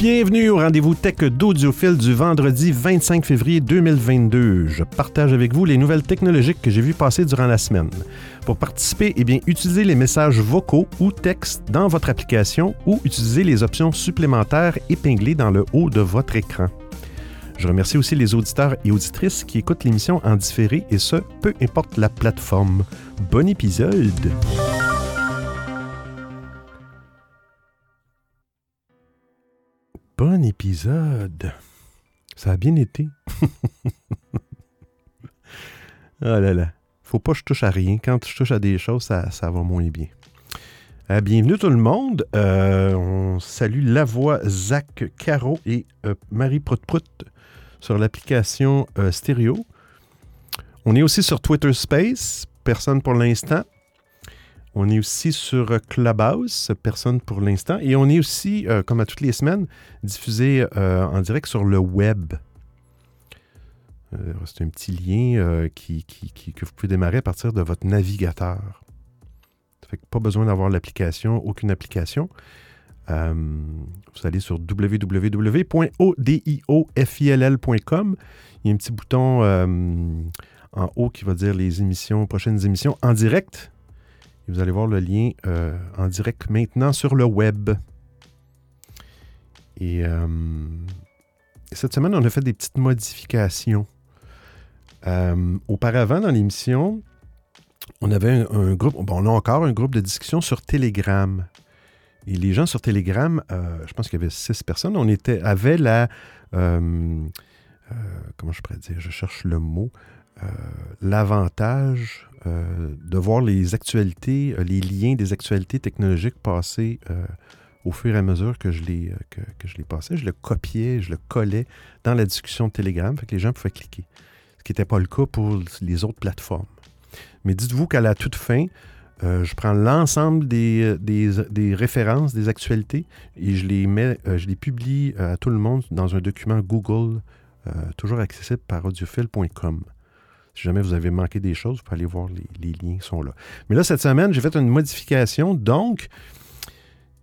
Bienvenue au rendez-vous tech d'Audiophile du vendredi 25 février 2022. Je partage avec vous les nouvelles technologiques que j'ai vues passer durant la semaine. Pour participer, eh bien, utilisez les messages vocaux ou textes dans votre application ou utilisez les options supplémentaires épinglées dans le haut de votre écran. Je remercie aussi les auditeurs et auditrices qui écoutent l'émission en différé et ce, peu importe la plateforme. Bon épisode! Bon épisode. Ça a bien été. oh là là. Faut pas que je touche à rien. Quand je touche à des choses, ça, ça va moins bien. Euh, bienvenue tout le monde. Euh, on salue la voix Zach Caro et euh, Marie Prout sur l'application Stereo. On est aussi sur Twitter Space. Personne pour l'instant. On est aussi sur Clubhouse, personne pour l'instant. Et on est aussi, euh, comme à toutes les semaines, diffusé euh, en direct sur le web. Euh, c'est un petit lien qui, que vous pouvez démarrer à partir de votre navigateur. Ça fait pas besoin d'avoir l'application, aucune application. vous allez sur www.odiofill.com. Il y a un petit bouton en haut qui va dire les émissions, prochaines émissions en direct vous allez voir le lien euh, en direct maintenant sur le web. Et euh, cette semaine, on a fait des petites modifications. Euh, auparavant, dans l'émission, on avait un, groupe, bon, on a encore un groupe de discussion sur Telegram. Et les gens sur Telegram, je pense qu'il y avait six personnes, on était, avaient la. comment je pourrais dire? Je cherche le mot. L'avantage euh, de voir les actualités, euh, les liens des actualités technologiques passer euh, au fur et à mesure que je les, que, je les passais. Je le copiais, je le collais dans la discussion de Telegram, fait que les gens pouvaient cliquer. Ce qui n'était pas le cas pour les autres plateformes. Mais dites-vous qu'à la toute fin, je prends l'ensemble des, des, références, des actualités, et je les je les publie à tout le monde dans un document Google, toujours accessible par audiophile.com. Si jamais vous avez manqué des choses, vous pouvez aller voir, les, liens sont là. Mais là, cette semaine, j'ai fait une modification. Donc,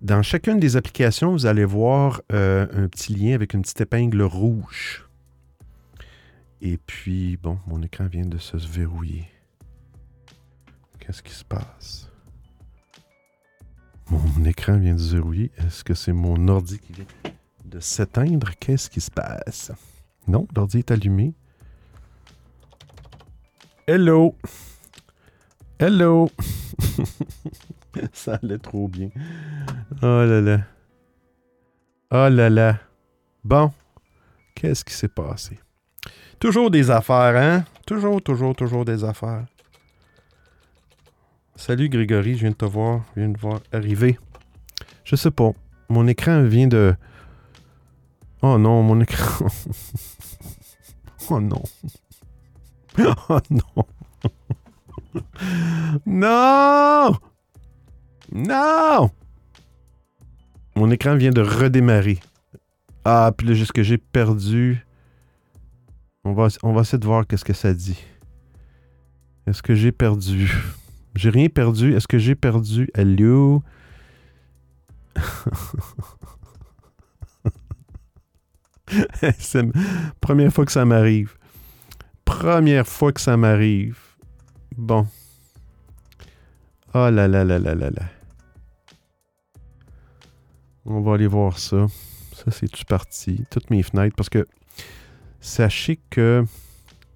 dans chacune des applications, vous allez voir euh, un petit lien avec une petite épingle rouge. Et puis, bon, mon écran vient de se verrouiller. Qu'est-ce qui se passe? Mon écran vient de se verrouiller. Est-ce que c'est mon ordi qui vient de s'éteindre? Qu'est-ce qui se passe? Non, l'ordi est allumé. Hello. Hello. Ça allait trop bien. Oh là là. Oh là là. Bon. Qu'est-ce qui s'est passé? Toujours des affaires, hein? Toujours, toujours, toujours des affaires. Salut Grégory, je viens de te voir. Je viens de voir arriver. Je sais pas. Mon écran vient de. Oh non, mon écran. oh non. Oh non. non! Non! Mon écran vient de redémarrer. Ah, puis là, juste que j'ai perdu. On va, on va essayer de voir qu'est-ce que ça dit. Est-ce que j'ai perdu? J'ai rien perdu. Est-ce que j'ai perdu? Hello? C'est la première fois que ça m'arrive première fois que ça m'arrive. Bon. Oh là là là là là là. On va aller voir ça. Ça, c'est-tu parti? Toutes mes fenêtres. Parce que sachez que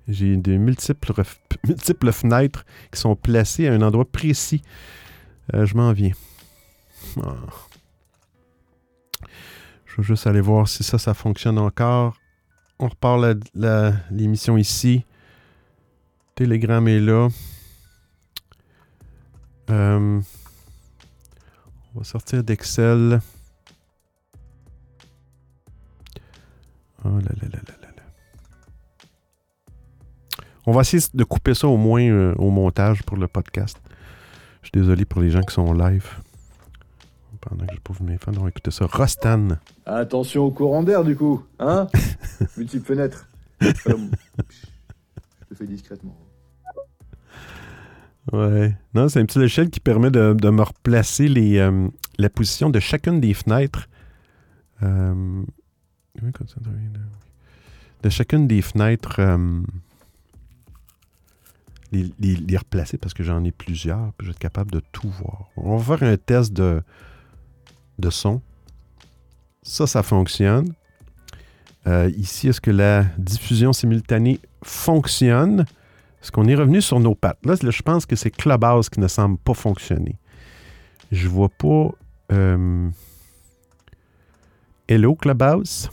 j'ai des multiples, fenêtres qui sont placées à un endroit précis. Euh, je m'en viens. Ah. Je vais juste aller voir si ça, ça fonctionne encore on repart l'émission ici. Telegram est là. Euh, on va sortir d'Excel. Oh là là. On va essayer de couper ça au moins euh, au montage pour le podcast. Je suis désolé pour les gens qui sont live pendant que je pose mes fans. On va écouter ça. Rostan. Attention au courant d'air, du coup. Hein? Multiple fenêtres. je le fais discrètement. Ouais. Non, c'est un petit échelle qui permet de, me replacer les, euh, la position de chacune des fenêtres Euh, de chacune des fenêtres, euh, les, les- les replacer parce que j'en ai plusieurs, puis je vais être capable de tout voir. On va faire un test de, de son. Ça, ça fonctionne. Euh, ici, est-ce que la diffusion simultanée fonctionne? Est-ce qu'on est revenu sur nos pattes? Là, je pense que c'est Clubhouse qui ne semble pas fonctionner. Je vois pas. euh, Hello Clubhouse.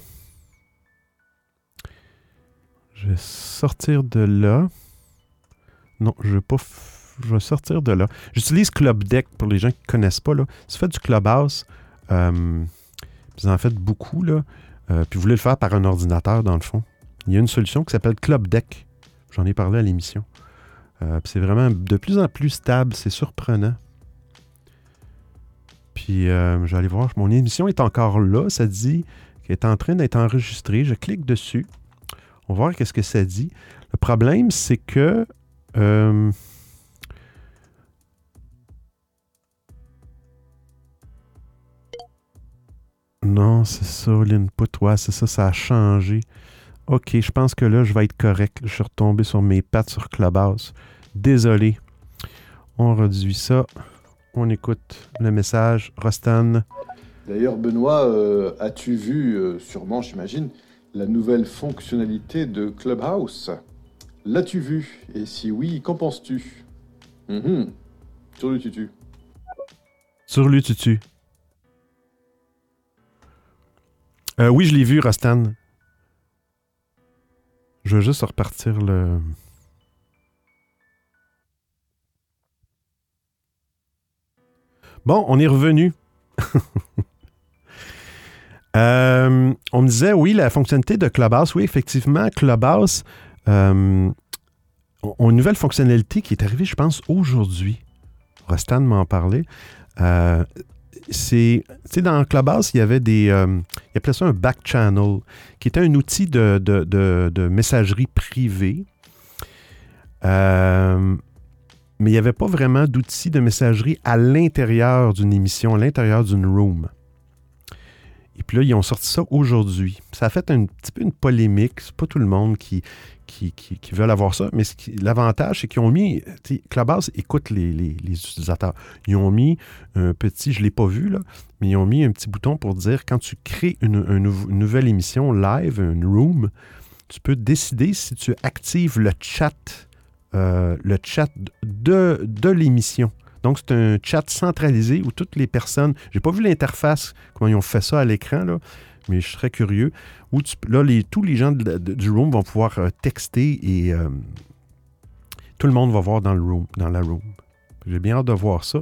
Je vais sortir de là. Non, je vais pas. Je vais sortir de là. J'utilise Club Deck pour les gens qui ne connaissent pas. Là. Si vous faites du Clubhouse, vous en faites beaucoup, là, euh, puis vous voulez le faire par un ordinateur, dans le fond, il y a une solution qui s'appelle Club Deck. J'en ai parlé à l'émission. Euh, c'est vraiment de plus en plus stable. C'est surprenant. Puis euh, aller voir. Mon émission est encore là. Ça dit qu'elle est en train d'être enregistrée. Je clique dessus. On va voir qu'est-ce que ça dit. Le problème, c'est que. euh, non, c'est ça, l'input. Ouais, c'est ça, ça a changé. OK, je pense que là, je vais être correct. Je suis retombé sur mes pattes sur Clubhouse. Désolé. On réduit ça. On écoute le message. Rostan. D'ailleurs, Benoît, euh, as-tu vu, euh, sûrement, j'imagine, la nouvelle fonctionnalité de Clubhouse? L'as-tu vu? Et si oui, qu'en penses-tu? Mhm. Sur le tutu. Sur le tutu. Euh, oui, je l'ai vu, Rostan. Je veux juste repartir le. Bon, on est revenu. Euh, on me disait, oui, la fonctionnalité de Clubhouse. Oui, effectivement, Clubhouse euh, ont une nouvelle fonctionnalité qui est arrivée, je pense, aujourd'hui. Rostan m'en parlait. Euh, c'est, tu sais, dans Clubhouse, il y avait des, euh, il appelait ça un back channel, qui était un outil de, de- de- de messagerie privée. Euh, mais il n'y avait pas vraiment d'outil de messagerie à l'intérieur d'une émission, à l'intérieur d'une room. Et puis là, ils ont sorti ça aujourd'hui. Ça a fait un petit peu une polémique. C'est pas tout le monde qui, qui, veulent avoir ça. Mais l'avantage, c'est qu'ils ont mis. Clubhouse écoute les, les- les utilisateurs. Ils ont mis un petit, je ne l'ai pas vu, là, mais ils ont mis un petit bouton pour dire quand tu crées une nouvelle émission live, une room, tu peux décider si tu actives le chat, euh, le chat de, de l'émission. Donc, c'est un chat centralisé où toutes les personnes. J'ai pas vu l'interface, comment ils ont fait ça à l'écran, là, mais je serais curieux. Où là, tous les gens du room vont pouvoir euh, texter et euh, tout le monde va voir dans, le room, dans la room. J'ai bien hâte de voir ça.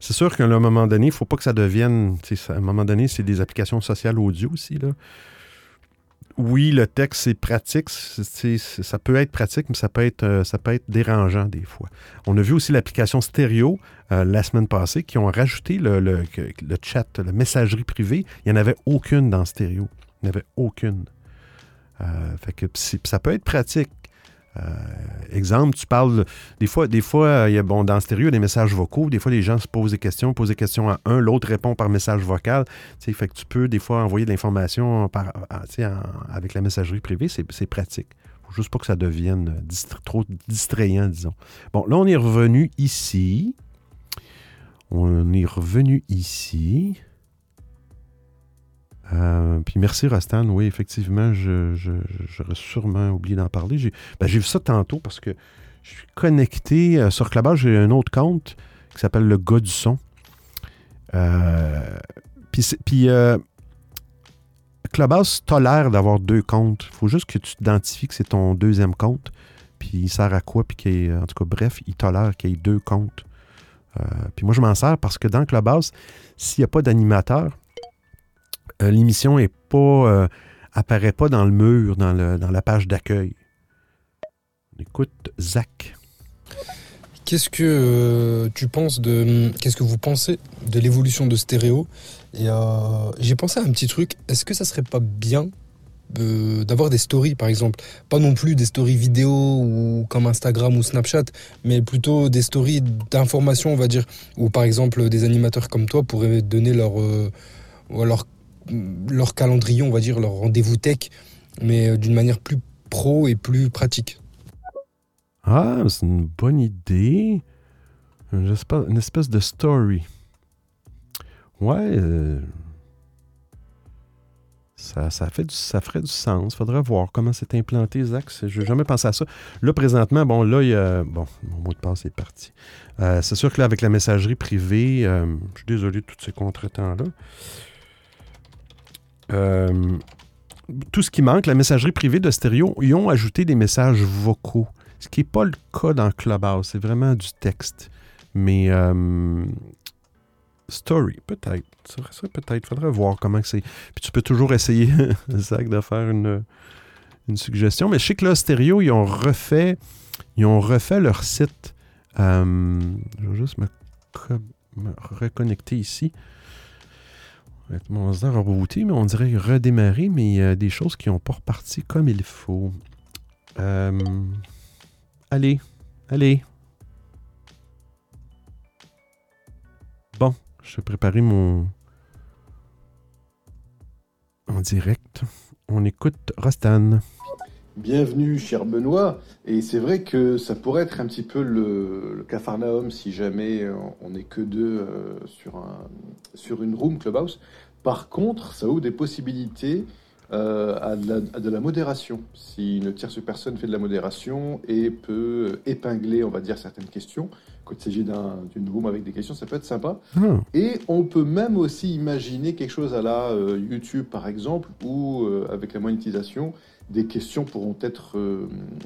C'est sûr qu'à un moment donné, il ne faut pas que ça devienne. À un moment donné, c'est des applications sociales audio aussi. Là. Oui, le texte, c'est pratique. ça peut être pratique, mais ça peut être, euh, ça peut être dérangeant des fois. On a vu aussi l'application stéréo euh, la semaine passée qui ont rajouté le, chat, la messagerie privée. Il n'y en avait aucune dans stéréo. Il n'y en avait aucune. Euh, fait que ça peut être pratique. Euh, exemple, tu parles. Des fois, des fois euh, il y a, bon, dans stéréo, il y a des messages vocaux. Des fois, les gens se posent des questions, posent des questions à un, l'autre répond par message vocal. Tu fait que tu peux des fois envoyer de l'information en- avec la messagerie privée. C'est pratique. faut juste pas que ça devienne distra- trop distrayant, disons. Bon, là, on est revenu ici. On est revenu ici. Euh, puis merci Rostan, oui, effectivement, j'aurais sûrement oublié d'en parler. J'ai, ben, j'ai vu ça tantôt parce que je suis connecté euh, sur Clubhouse, j'ai un autre compte qui s'appelle le gars du son. Euh, puis euh, Clubhouse tolère d'avoir deux comptes. Il faut juste que tu t'identifies que c'est ton deuxième compte. Puis il sert à quoi? Puis en tout cas, bref, il tolère qu'il y ait deux comptes. Puis moi, je m'en sers parce que dans Clubhouse, s'il n'y a pas d'animateur, l'émission est pas euh, pas dans le mur, dans, la page d'accueil. Écoute Zach. Qu'est-ce que euh, tu penses de. Qu'est-ce que vous pensez de l'évolution de stéréo? Euh, j'ai pensé à un petit truc. Est-ce que ça serait pas bien euh, d'avoir des stories, par exemple? Pas non plus des stories vidéo ou comme Instagram ou Snapchat, mais plutôt des stories d'information, on va dire. Où par exemple des animateurs comme toi pourraient donner leur. euh, ou alors leur calendrier, on va dire, leur rendez-vous tech, mais d'une manière plus pro et plus pratique. Ah, c'est une bonne idée. Une espèce de story. Ouais. Euh, ça, fait ça ferait du sens. Faudrait voir comment c'est implanté, Zach. Je n'ai jamais pensé à ça. Là, présentement, bon, là, il y a. Bon, mon mot de passe est parti. Euh, c'est sûr que là, avec la messagerie privée, euh, je suis désolé de tous ces contretemps-là. Tout ce qui manque, la messagerie privée de stéréo, ils ont ajouté des messages vocaux. Ce qui n'est pas le cas dans Clubhouse. C'est vraiment du texte. Mais euh, Story, peut-être. Ça, peut-être. Faudrait voir comment c'est. Puis tu peux toujours essayer, Zach, de faire une, une suggestion. Mais je sais que là, Stereo, ils ont refait, ils ont refait leur site. Euh, je vais juste me, reconnecter ici. Mon a rebooté, mais on dirait redémarrer, mais il y a des choses qui n'ont pas reparti comme il faut. Euh, allez, allez, Bon, je vais préparer mon. En direct. On écoute Rostan. Bienvenue, cher Benoît. Et c'est vrai que ça pourrait être un petit peu le, le Cafarnaum si jamais on n'est que deux euh, sur, un, sur une room Clubhouse. Par contre, ça ouvre des possibilités euh, à, de la, modération. Si une tierce personne fait de la modération et peut épingler, on va dire, certaines questions, quand il s'agit d'une room avec des questions, ça peut être sympa. Hmm. Et on peut même aussi imaginer quelque chose à la euh, YouTube, par exemple, euh, avec la monétisation, des questions pourront être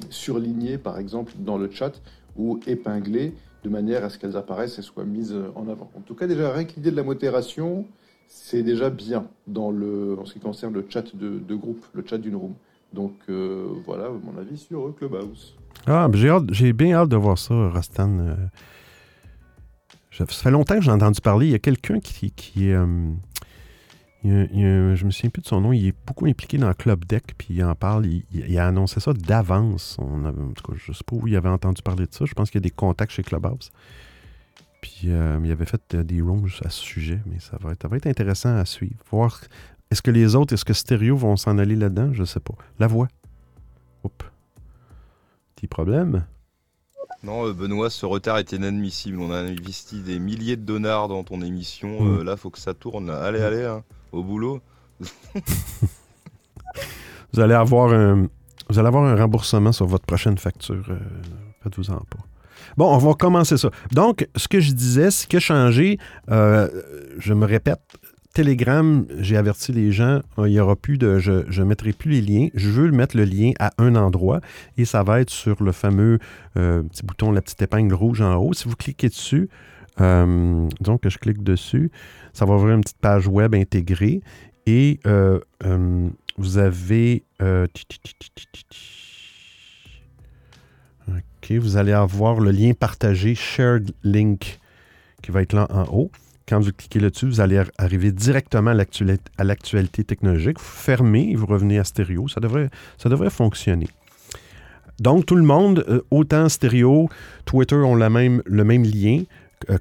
surlignées, par exemple, dans le chat ou épinglées de manière à ce qu'elles apparaissent et soient mises en avant. En tout cas, déjà, rien que l'idée de la modération, c'est déjà bien dans le, en ce qui concerne le chat de, groupe, le chat d'une room. Donc euh, voilà mon avis sur Clubhouse. Ah, j'ai bien hâte de voir ça, Rastan. Euh. ça fait longtemps que j'ai entendu parler. Il y a quelqu'un qui est. Euh, je me souviens plus de son nom. Il est beaucoup impliqué dans Club Deck, puis il en parle. Il, a annoncé ça d'avance. En tout cas, je ne sais pas où il avait entendu parler de ça. Je pense qu'il y a des contacts chez Clubhouse. Puis euh, il avait fait euh, des rooms à ce sujet, mais ça va être, va être intéressant à suivre. Voir est-ce que les autres, est-ce que Stereo vont s'en aller là-dedans? Je ne sais pas. La voix. Oups. Petit problème. Non, euh, Benoît, ce retard est inadmissible. On a investi des milliers de dollars dans ton émission. Là, mm. là, faut que ça tourne. Allez, mm. allez, hein, au boulot. vous allez avoir un, remboursement sur votre prochaine facture. Faites-vous-en pas. Bon, on va commencer ça. Donc, ce que je disais, ce qui a changé, euh, je me répète, Telegram, j'ai averti les gens, euh, il n'y aura plus de. Je ne mettrai plus les liens. Je veux mettre le lien à un endroit et ça va être sur le fameux euh, petit bouton, la petite épingle rouge en haut. Si vous cliquez dessus, donc je clique dessus, ça va ouvrir une petite page web intégrée et vous avez. vous allez avoir le lien partagé, Shared Link, qui va être là en haut. Quand vous cliquez là-dessus, vous allez arriver directement à l'actualité technologique. Vous fermez et vous revenez à stéréo. Ça devrait, ça devrait fonctionner. Donc, tout le monde, euh, autant stéréo, Twitter ont même, le même lien, euh,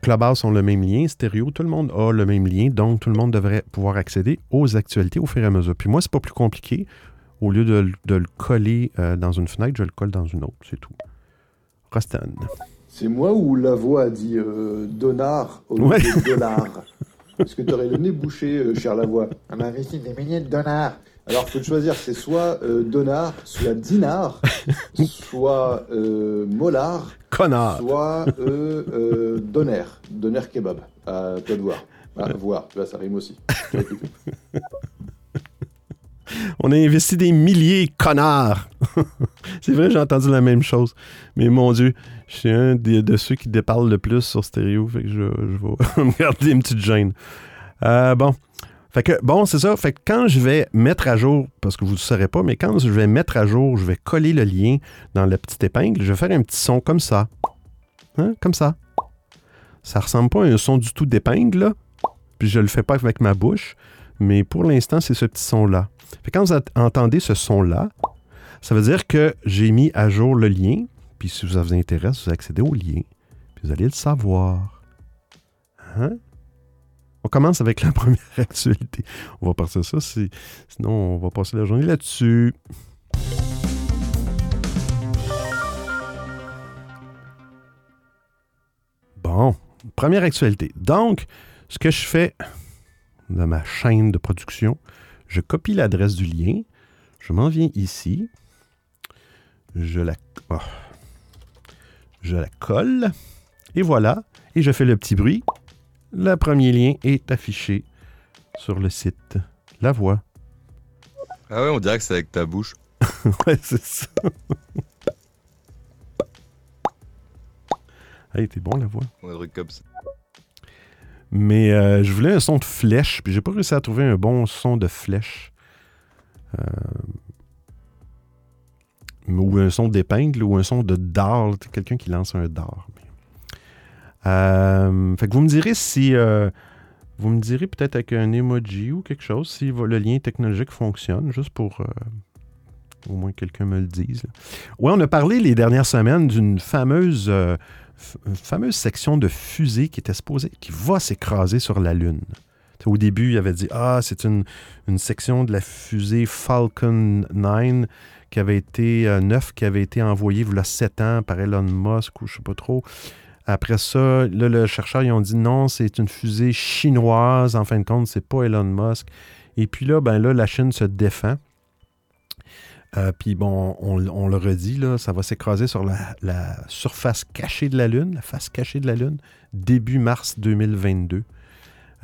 Clubhouse ont le même lien, stéréo, tout le monde a le même lien. Donc, tout le monde devrait pouvoir accéder aux actualités au fur et à mesure. Puis moi, c'est pas plus compliqué. Au lieu de, le coller euh, dans une fenêtre, je le colle dans une autre. C'est tout. C'est moi ou la voix dit euh, Donard au lieu de dollar? Parce que tu aurais le nez bouché, euh, cher Lavoie? On a investi des milliers de dollars. Alors, il faut choisir, c'est soit euh, Donard, soit Dinar, soit euh, Mollard, Connard, soit euh, Donner, Donner Kebab. À toi de voir. Ah, voir, là, ça rime aussi. On a investi des milliers, connards. c'est vrai, j'ai entendu la même chose. Mais mon Dieu, je suis un de, ceux qui déparlent le plus sur stéréo. Fait que je, vais me garder une petite gêne. Euh, bon. Fait que, bon, c'est ça. Fait que quand je vais mettre à jour, parce que vous ne le saurez pas, mais quand je vais mettre à jour, je vais coller le lien dans la petite épingle, je vais faire un petit son comme ça. Hein? Comme ça. Ça ressemble pas à un son du tout d'épingle. Puis je le fais pas avec ma bouche. Mais pour l'instant, c'est ce petit son-là quand vous entendez ce son-là, ça veut dire que j'ai mis à jour le lien. Puis si ça vous intéresse, vous accédez au lien. Puis vous allez le savoir. Hein? On commence avec la première actualité. On va passer ça, sinon on va passer la journée là-dessus. Bon, première actualité. Donc, ce que je fais dans ma chaîne de production, je copie l'adresse du lien, je m'en viens ici, je la, oh, je la colle, et voilà, et je fais le petit bruit. Le premier lien est affiché sur le site. La voix. Ah ouais, on dirait que c'est avec ta bouche. ouais, c'est ça. hey, t'es bon la voix. Un truc comme ça. Mais euh, je voulais un son de flèche, puis j'ai pas réussi à trouver un bon son de flèche. Euh, ou un son d'épingle ou un son de dard. Quelqu'un qui lance un dard. Euh, fait que vous me direz si. vous me direz peut-être avec un emoji ou quelque chose si le lien technologique fonctionne, juste pour. au moins quelqu'un me le dise. Oui, on a parlé les dernières semaines d'une fameuse une fameuse section de fusée qui était supposée, qui va s'écraser sur la Lune. Au début, il avait dit Ah, c'est une, section de la fusée Falcon 9 qui avait été euh, qui avait été envoyée il y a 7 ans par Elon Musk ou je ne sais pas trop. Après ça, là, le chercheur, ils ont dit non, c'est une fusée chinoise. En fin de compte, c'est pas Elon Musk. Et puis là, ben là, la Chine se défend. Euh, puis bon, on, le redit, là, ça va s'écraser sur la, surface cachée de la Lune, la face cachée de la Lune, début mars 2022.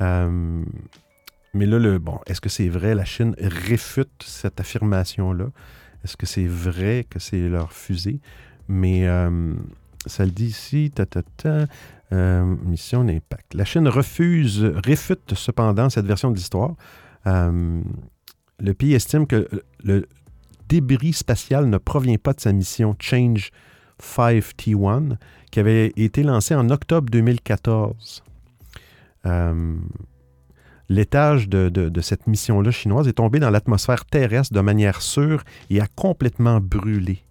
Euh, mais là, le, bon, est-ce que c'est vrai? La Chine réfute cette affirmation-là. Est-ce que c'est vrai que c'est leur fusée? Mais euh, ça le dit ici, ta, ta, ta mission d'impact. La Chine refuse, réfute cependant cette version de l'histoire. le pays estime que le, débris spatial ne provient pas de sa mission Change 5T1, qui avait été lancée en octobre 2014. Euh, l'étage de, cette mission-là chinoise est tombé dans l'atmosphère terrestre de manière sûre et a complètement brûlé.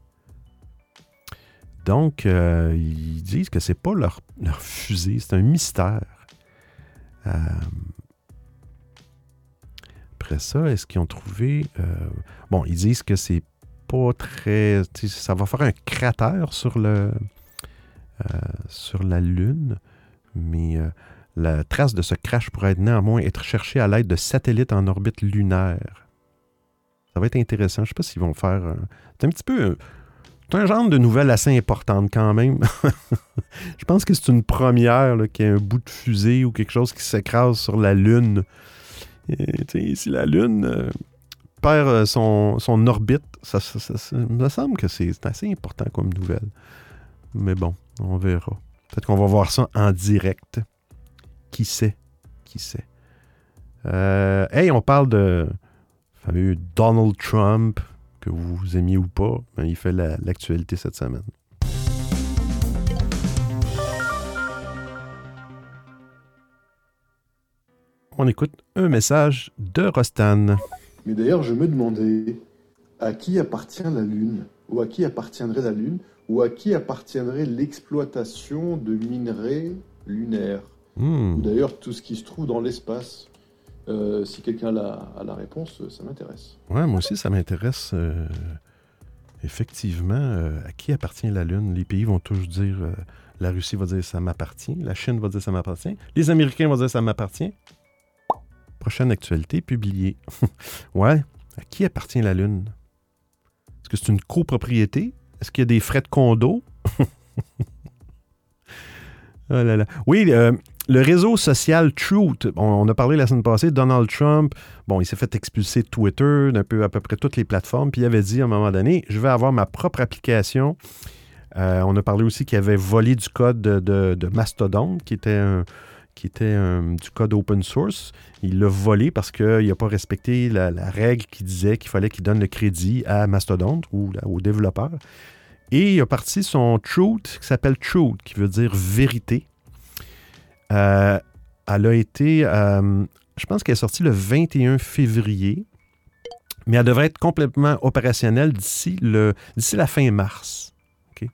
Donc, euh, ils disent que c'est pas leur, fusée, c'est un mystère. Euh, après ça, est-ce qu'ils ont trouvé. Euh, bon, ils disent que c'est pas très. Ça va faire un cratère sur le. Sur la Lune, mais la trace de ce crash pourrait néanmoins être cherchée à l'aide de satellites en orbite lunaire. Ça va être intéressant. Je ne sais pas s'ils vont faire. c'est un petit peu. C'est un genre de nouvelle assez importante quand même. Je pense que c'est une première qu'il y ait un bout de fusée ou quelque chose qui s'écrase sur la Lune si la Lune euh, perd euh, son, son orbite, ça, me semble que c'est assez important comme nouvelle. Mais bon, on verra. Peut-être qu'on va voir ça en direct. Qui sait? Qui sait? Euh, hey, on parle de fameux Donald Trump, que vous aimiez ou pas. Ben, il fait l'actualité cette semaine. on écoute un message de Rostan. Mais d'ailleurs, je me demandais à qui appartient la Lune? Ou à qui appartiendrait la Lune? Ou à qui appartiendrait l'exploitation de minerais lunaires? Hmm. Ou d'ailleurs tout ce qui se trouve dans l'espace euh, Si quelqu'un a, la réponse, ça m'intéresse. Ouais, moi aussi, ça m'intéresse. Euh, effectivement, euh, à qui appartient la Lune? Les pays vont toujours dire la Russie va dire ça m'appartient, la Chine va dire ça m'appartient, les Américains vont dire ça m'appartient. Prochaine actualité publiée. ouais, à qui appartient la Lune? Est-ce que c'est une copropriété? Est-ce qu'il y a des frais de condo? oh là là. Oui, euh, le réseau social Truth, on, a parlé la semaine passée, Donald Trump, bon, il s'est fait expulser de Twitter, d'un peu à peu près toutes les plateformes, puis il avait dit à un moment donné, je vais avoir ma propre application. Euh, on a parlé aussi qu'il avait volé du code de, de Mastodon, qui était qui était du code open source. Il l'a volé parce qu'il n'a pas respecté la, règle qui disait qu'il fallait qu'il donne le crédit à Mastodon ou aux développeurs. Et il a parti son truth qui s'appelle truth, qui veut dire vérité. Euh, elle a été, euh, je pense qu'elle est sortie le 21 février, mais elle devrait être complètement opérationnelle d'ici la fin mars. OK?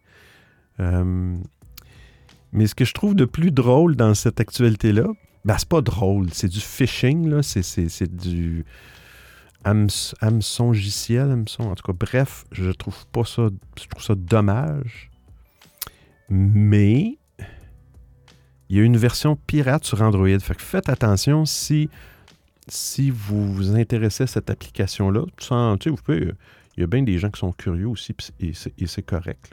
mais ce que je trouve de plus drôle dans cette actualité-là, Ben, c'est pas drôle. C'est du phishing. C'est, du hameçon hameçongiciel, hameçon. En tout cas, bref, je trouve pas ça. Je trouve ça dommage. Mais il y a une version pirate sur Android. Fait que faites attention si, si vous vous intéressez à cette application-là. Il y a bien des gens qui sont curieux aussi, et c'est correct.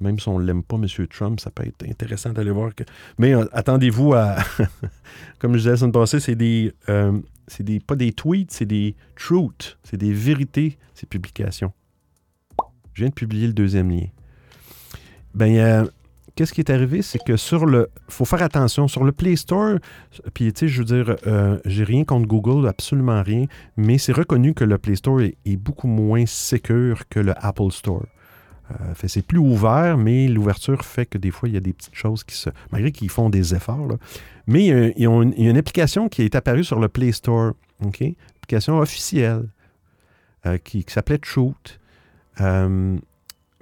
Même si on ne l'aime pas, M. Trump, ça peut être intéressant d'aller voir. Que... Mais euh, attendez-vous à. Comme je disais la semaine passée, c'est des, euh, c'est des. Pas des tweets, c'est des truths. C'est des vérités, ces publications. Je viens de publier le deuxième lien. Ben, qu'est-ce qui est arrivé? C'est que sur le. faut faire attention. Sur le Play Store, puis, tu sais, je veux dire, euh, j'ai rien contre Google, absolument rien, mais c'est reconnu que le Play Store est, beaucoup moins sécure que le Apple Store. Euh, c'est plus ouvert, mais l'ouverture fait que des fois, il y a des petites choses qui se. Malgré qu'ils font des efforts. Mais il y, a, une, application qui est apparue sur le Play Store. OK? Une application officielle euh, qui, s'appelait Truth. Euh,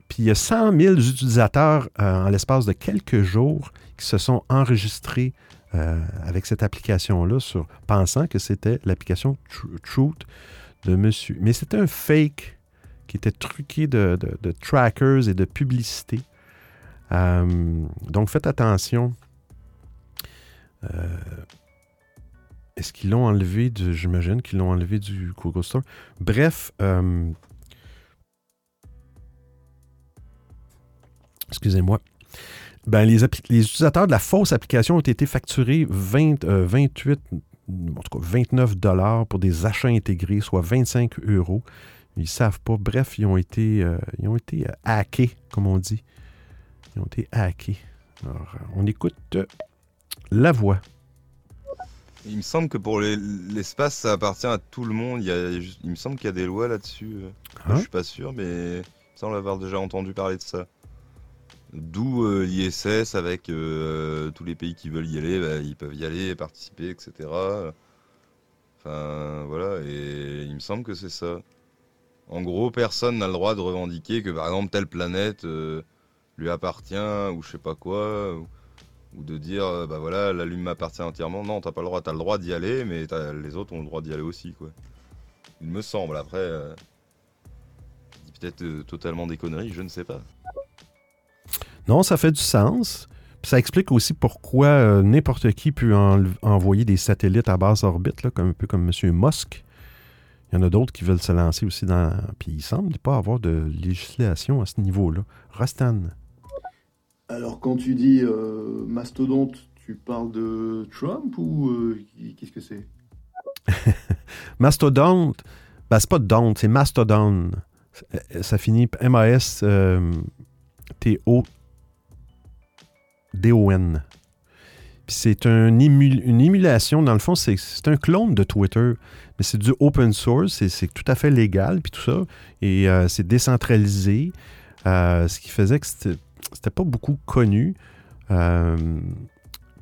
puis il y a 100 000 utilisateurs en l'espace de quelques jours qui se sont enregistrés avec cette application-là, pensant que c'était l'application Truth de monsieur. Mais c'était un fake qui était truqué de, trackers et de publicité. Euh, donc faites attention. Euh, est-ce qu'ils l'ont enlevé du. J'imagine qu'ils l'ont enlevé du Google Store? Bref. Excusez-moi. Ben, les, les, utilisateurs de la fausse application ont été facturés 20, 28, en tout cas 29 dollars pour des achats intégrés, soit 25 euros. Ils ne savent pas. Bref, ils ont été, euh, ils ont été euh, hackés, comme on dit. Ils ont été hackés. Alors, euh, on écoute la voix. Il me semble que pour l'espace, ça appartient à tout le monde. Il, il me semble qu'il y a des lois là-dessus. Je ne hein? suis pas sûr, mais il semble avoir déjà entendu parler de ça. D'où l'ISS avec tous les pays qui veulent y aller, bah, ils peuvent y aller, participer, etc. Enfin, voilà, et il me semble que c'est ça. En gros, personne n'a le droit de revendiquer que par exemple telle planète euh, lui appartient ou je sais pas quoi, ou, de dire euh, bah voilà la Lune m'appartient entièrement. Non, t'as pas le droit, t'as le droit d'y aller, mais les autres ont le droit d'y aller aussi. Il me semble. Après, euh, peut-être totalement des conneries, je ne sais pas. Non, ça fait du sens. ça explique aussi pourquoi n'importe qui peut envoyer des satellites à basse orbite, là, comme, un peu comme M. Musk. Il y en a d'autres qui veulent se lancer aussi dans. Puis il semble pas avoir de législation à ce niveau-là. Rastan. Alors, quand tu dis euh, mastodonte, tu parles de Trump ou euh, qu'est-ce que c'est? Mastodonte, ben, c'est pas don't, c'est mastodon. Ça finit M-A-S-T-O-D-O-N. c'est une émulation, dans le fond, c'est un clone de Twitter mais c'est du open source, c'est tout à fait légal, puis tout ça, et euh, c'est décentralisé, euh, ce qui faisait que c'était pas beaucoup connu. Euh,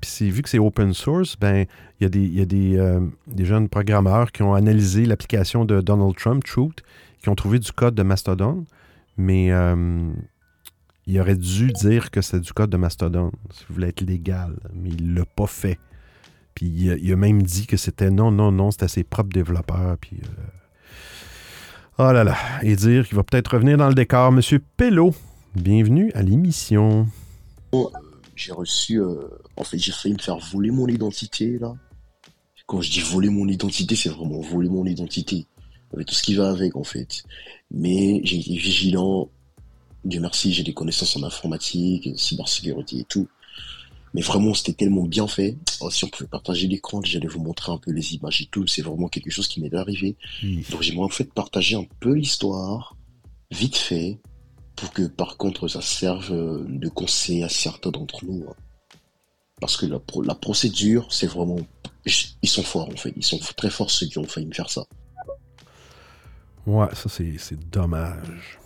puis vu que c'est open source, ben il y a, des, jeunes programmeurs qui ont analysé l'application de Donald Trump, Truth, qui ont trouvé du code de Mastodon, mais il aurait dû dire que c'est du code de Mastodon, si vous voulez être légal, mais il l'a pas fait. Puis il a, même dit que c'était non, non, non, c'était ses propres développeurs. Puis. Euh, oh là là. Et dire qu'il va peut-être revenir dans le décor. Monsieur Pello, bienvenue à l'émission. j'ai reçu. Euh, en fait, j'ai failli me faire voler mon identité, là. Quand je dis voler mon identité, c'est vraiment voler mon identité. Avec tout ce qui va avec, en fait. Mais j'ai été vigilant. Dieu merci, j'ai des connaissances en informatique, cybersécurité et tout. Mais vraiment, c'était tellement bien fait. Oh, si on pouvait partager l'écran, j'allais vous montrer un peu les images et tout. C'est vraiment quelque chose qui m'est arrivé. Donc j'aimerais en fait partager un peu l'histoire, vite fait, pour que par contre ça serve euh, de conseil à certains d'entre nous. Hein. Parce que la, la procédure, c'est vraiment... Ils sont forts en fait. Ils sont très forts ceux qui ont failli me faire ça. Ouais, ça c'est dommage.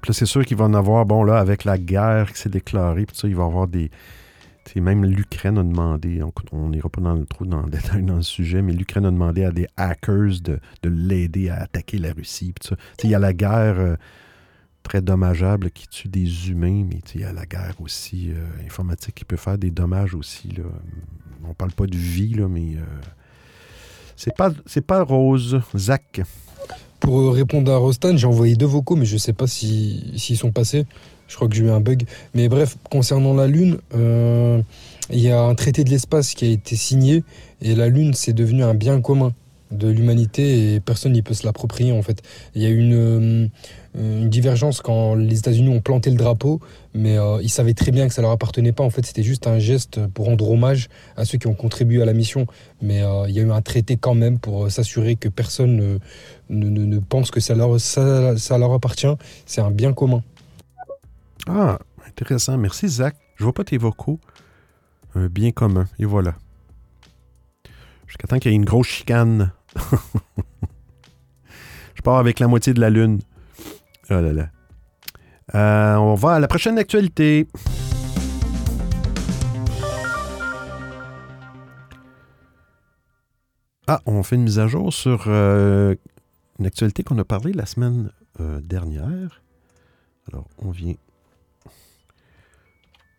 Puis là, c'est sûr qu'il va en avoir, bon là, avec la guerre qui s'est déclarée, puis ça, il va y avoir des même l'Ukraine a demandé, on n'ira pas dans, le détail dans le sujet, mais l'Ukraine a demandé à des hackers de, l'aider à attaquer la Russie. Il y a la guerre euh, très dommageable qui tue des humains, mais il y a la guerre aussi euh, informatique qui peut faire des dommages aussi. on parle pas de vie, là, mais euh, c'est pas, c'est pas rose. Zach. Pour répondre à Rostan, j'ai envoyé deux vocaux, mais je sais pas si- s'ils sont passés. Je crois que j'ai eu un bug. Mais bref, concernant la Lune, euh, il y a un traité de l'espace qui a été signé et la Lune, c'est devenu un bien commun de l'humanité et personne n'y peut se l'approprier en fait. Il y a eu une, euh, une divergence quand les États-Unis ont planté le drapeau, mais euh, ils savaient très bien que ça leur appartenait pas. En fait, c'était juste un geste pour rendre hommage à ceux qui ont contribué à la mission. Mais euh, il y a eu un traité quand même pour s'assurer que personne ne, ne, pense que ça leur, ça leur appartient. C'est un bien commun. Ah, intéressant. Merci, Zach. Je vois pas tes vocaux. Un bien commun. Et voilà. Jusqu'à temps qu'il y ait une grosse chicane. Je pars avec la moitié de la lune. Oh là là. Euh, on va à la prochaine actualité. Ah, on fait une mise à jour sur euh, une actualité qu'on a parlé la semaine euh, dernière. Alors, on vient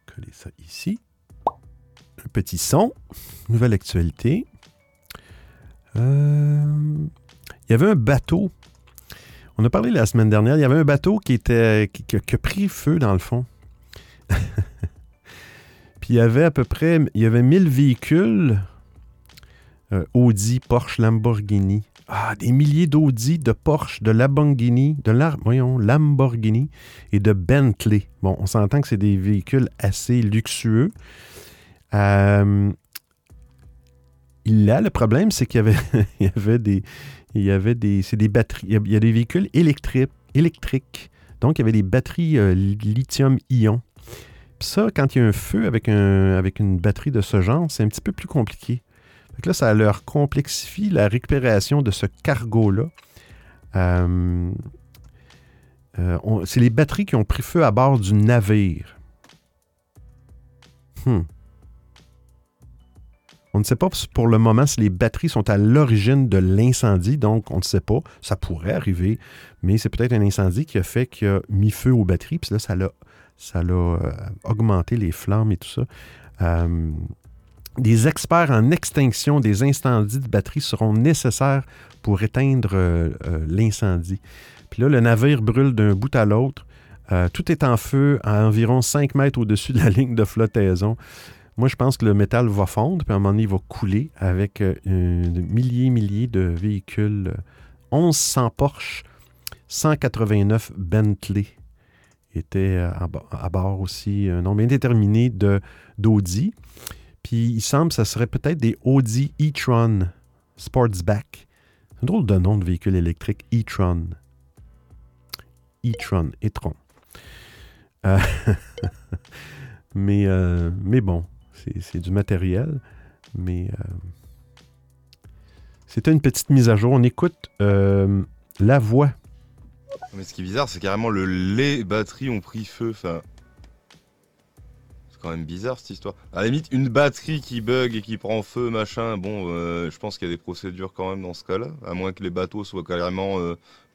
coller ça ici. Un petit son. Nouvelle actualité. Euh, il y avait un bateau. On a parlé la semaine dernière. Il y avait un bateau qui était qui, a pris feu dans le fond. Puis il y avait à peu près il y avait 1000 véhicules euh, Audi, Porsche, Lamborghini. Ah, des milliers d'Audi, de Porsche, de Lamborghini, de voyons, Lamborghini et de Bentley. Bon, on s'entend que c'est des véhicules assez luxueux. Euh, là, le problème, c'est qu'il y avait, il des, il y batteries. Il y a, il des véhicules électriques. Donc, il y avait des batteries euh, lithium-ion. Ça, quand il y a un feu avec, un, avec une batterie de ce genre, c'est un petit peu plus compliqué. Que là, ça leur complexifie la récupération de ce cargo-là. Euh, euh, c'est les batteries qui ont pris feu à bord du navire. Hmm. On ne sait pas pour le moment si les batteries sont à l'origine de l'incendie, donc on ne sait pas. Ça pourrait arriver, mais c'est peut-être un incendie qui a fait qu'il a mis feu aux batteries, puis là, ça l'a, ça l'a euh, augmenté les flammes et tout ça. Euh, des experts en extinction des incendies de batteries seront nécessaires pour éteindre euh, l'incendie. Puis là, le navire brûle d'un bout à l'autre. Tout est en feu à environ 5 mètres au-dessus de la ligne de flottaison. Moi, je pense que le métal va fondre, puis à un moment donné, il va couler avec euh, milliers, milliers de véhicules. euh, 1100 Porsche, 189 Bentley étaient euh, à, bo- à bord aussi, un nombre indéterminé d'Audi. Puis il semble que ça serait peut-être des Audi e-tron Sportsback. C'est un drôle de nom de véhicule électrique, e-tron. e-tron, e-tron. Euh, mais, euh, mais bon, c'est, du matériel. Mais euh, c'était une petite mise à jour. On écoute euh, la voix. Mais ce qui est bizarre, c'est carrément le les batteries ont pris feu. C'est quand même bizarre cette histoire. À la limite, une batterie qui bug et qui prend feu, machin. Bon, euh, je pense qu'il y a des procédures quand même dans ce cas-là, à moins que les bateaux soient carrément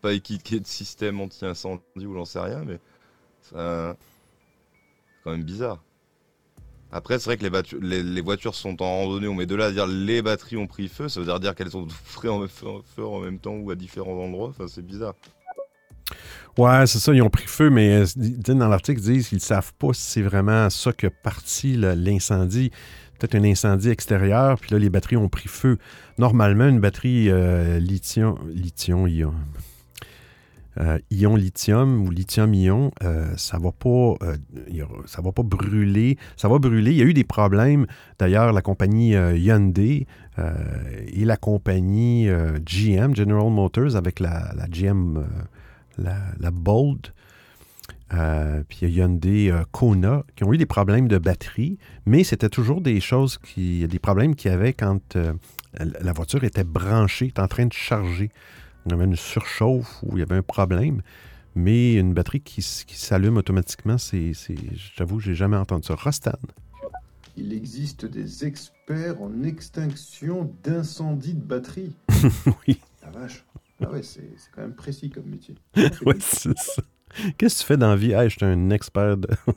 pas équipés de système anti-incendie ou j'en sais rien, mais c'est quand même bizarre. Après, c'est vrai que les, voitures sont en randonnée, mais de là à dire les batteries ont pris feu, ça veut dire, qu'elles sont frais en, feu, en même temps ou à différents endroits. Enfin, c'est bizarre. Ouais, c'est ça, ils ont pris feu, mais euh, dans l'article, ils disent qu'ils ne savent pas si c'est vraiment ça qui a parti l'incendie. Peut-être un incendie extérieur, puis là, les batteries ont pris feu. Normalement, une batterie euh, lithium, lithium, ion, euh, ion lithium ou lithium-ion, euh, ça va pas, euh, va pas brûler. Ça va brûler. Il y a eu des problèmes. D'ailleurs, la compagnie Hyundai et la compagnie GM, General Motors, avec la, GM, la, Bold, puis il a Hyundai Kona, qui ont eu des problèmes de batterie, mais c'était toujours des choses qui, des problèmes qu'il y avait quand la la voiture était branchée, était en train de charger. Il y avait une surchauffe ou il y avait un problème. Mais une batterie qui, qui s'allume automatiquement, c'est, j'avoue, j'ai jamais entendu ça. Rostan. Il existe des experts en extinction d'incendie de batterie. oui, La vache. Ah ouais, c'est quand même précis comme métier. ouais, c'est ça. Qu'est-ce que tu fais dans la vie? Hey, je suis un expert de.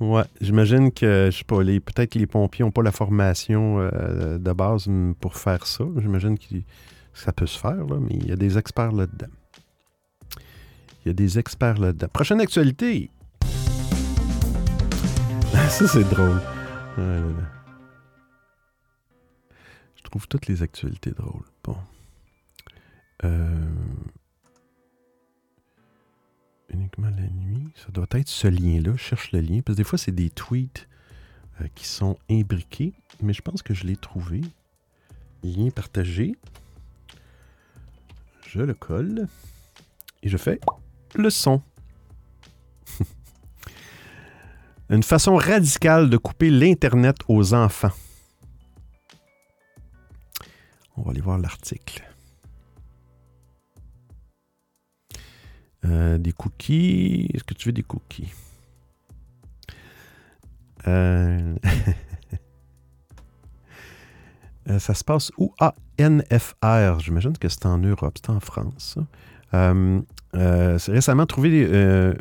Ouais, j'imagine que, je sais pas, les, peut-être que les pompiers n'ont pas la formation euh, de base pour faire ça. J'imagine que ça peut se faire, là, mais il y a des experts là-dedans. Il y a des experts là-dedans. Prochaine actualité. ça, c'est drôle. Ah. Je trouve toutes les actualités drôles. Bon. Euh, Uniquement la nuit. Ça doit être ce lien-là. Je cherche le lien. Parce que des fois, c'est des tweets euh, qui sont imbriqués. Mais je pense que je l'ai trouvé. Lien partagé. Je le colle. Et je fais le son. Une façon radicale de couper l'Internet aux enfants. On va aller voir l'article. Euh, des cookies. Est-ce que tu veux des cookies? Euh, euh, ça se passe où? Ah, NFR. J'imagine que c'est en Europe, c'est en France. c'est récemment trouvé,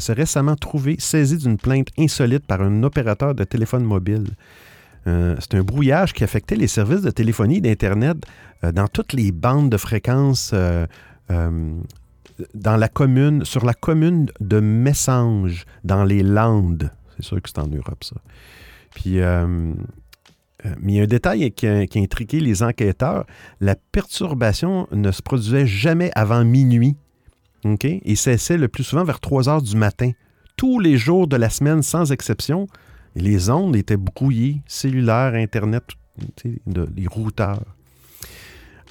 c'est récemment trouvé saisi d'une plainte insolite par un opérateur de téléphone mobile. c'est un brouillage qui affectait les services de téléphonie et d'Internet dans toutes les bandes de fréquences dans la commune, sur la commune de Messanges, dans les Landes. C'est sûr que c'est en Europe, ça. Puis, euh, euh, mais il y a un détail qui a, les enquêteurs. La perturbation ne se produisait jamais avant minuit. OK? Et cessait le plus souvent vers 3 heures du matin. Tous les jours de la semaine, sans exception, les ondes étaient brouillées, cellulaires, Internet, les routeurs.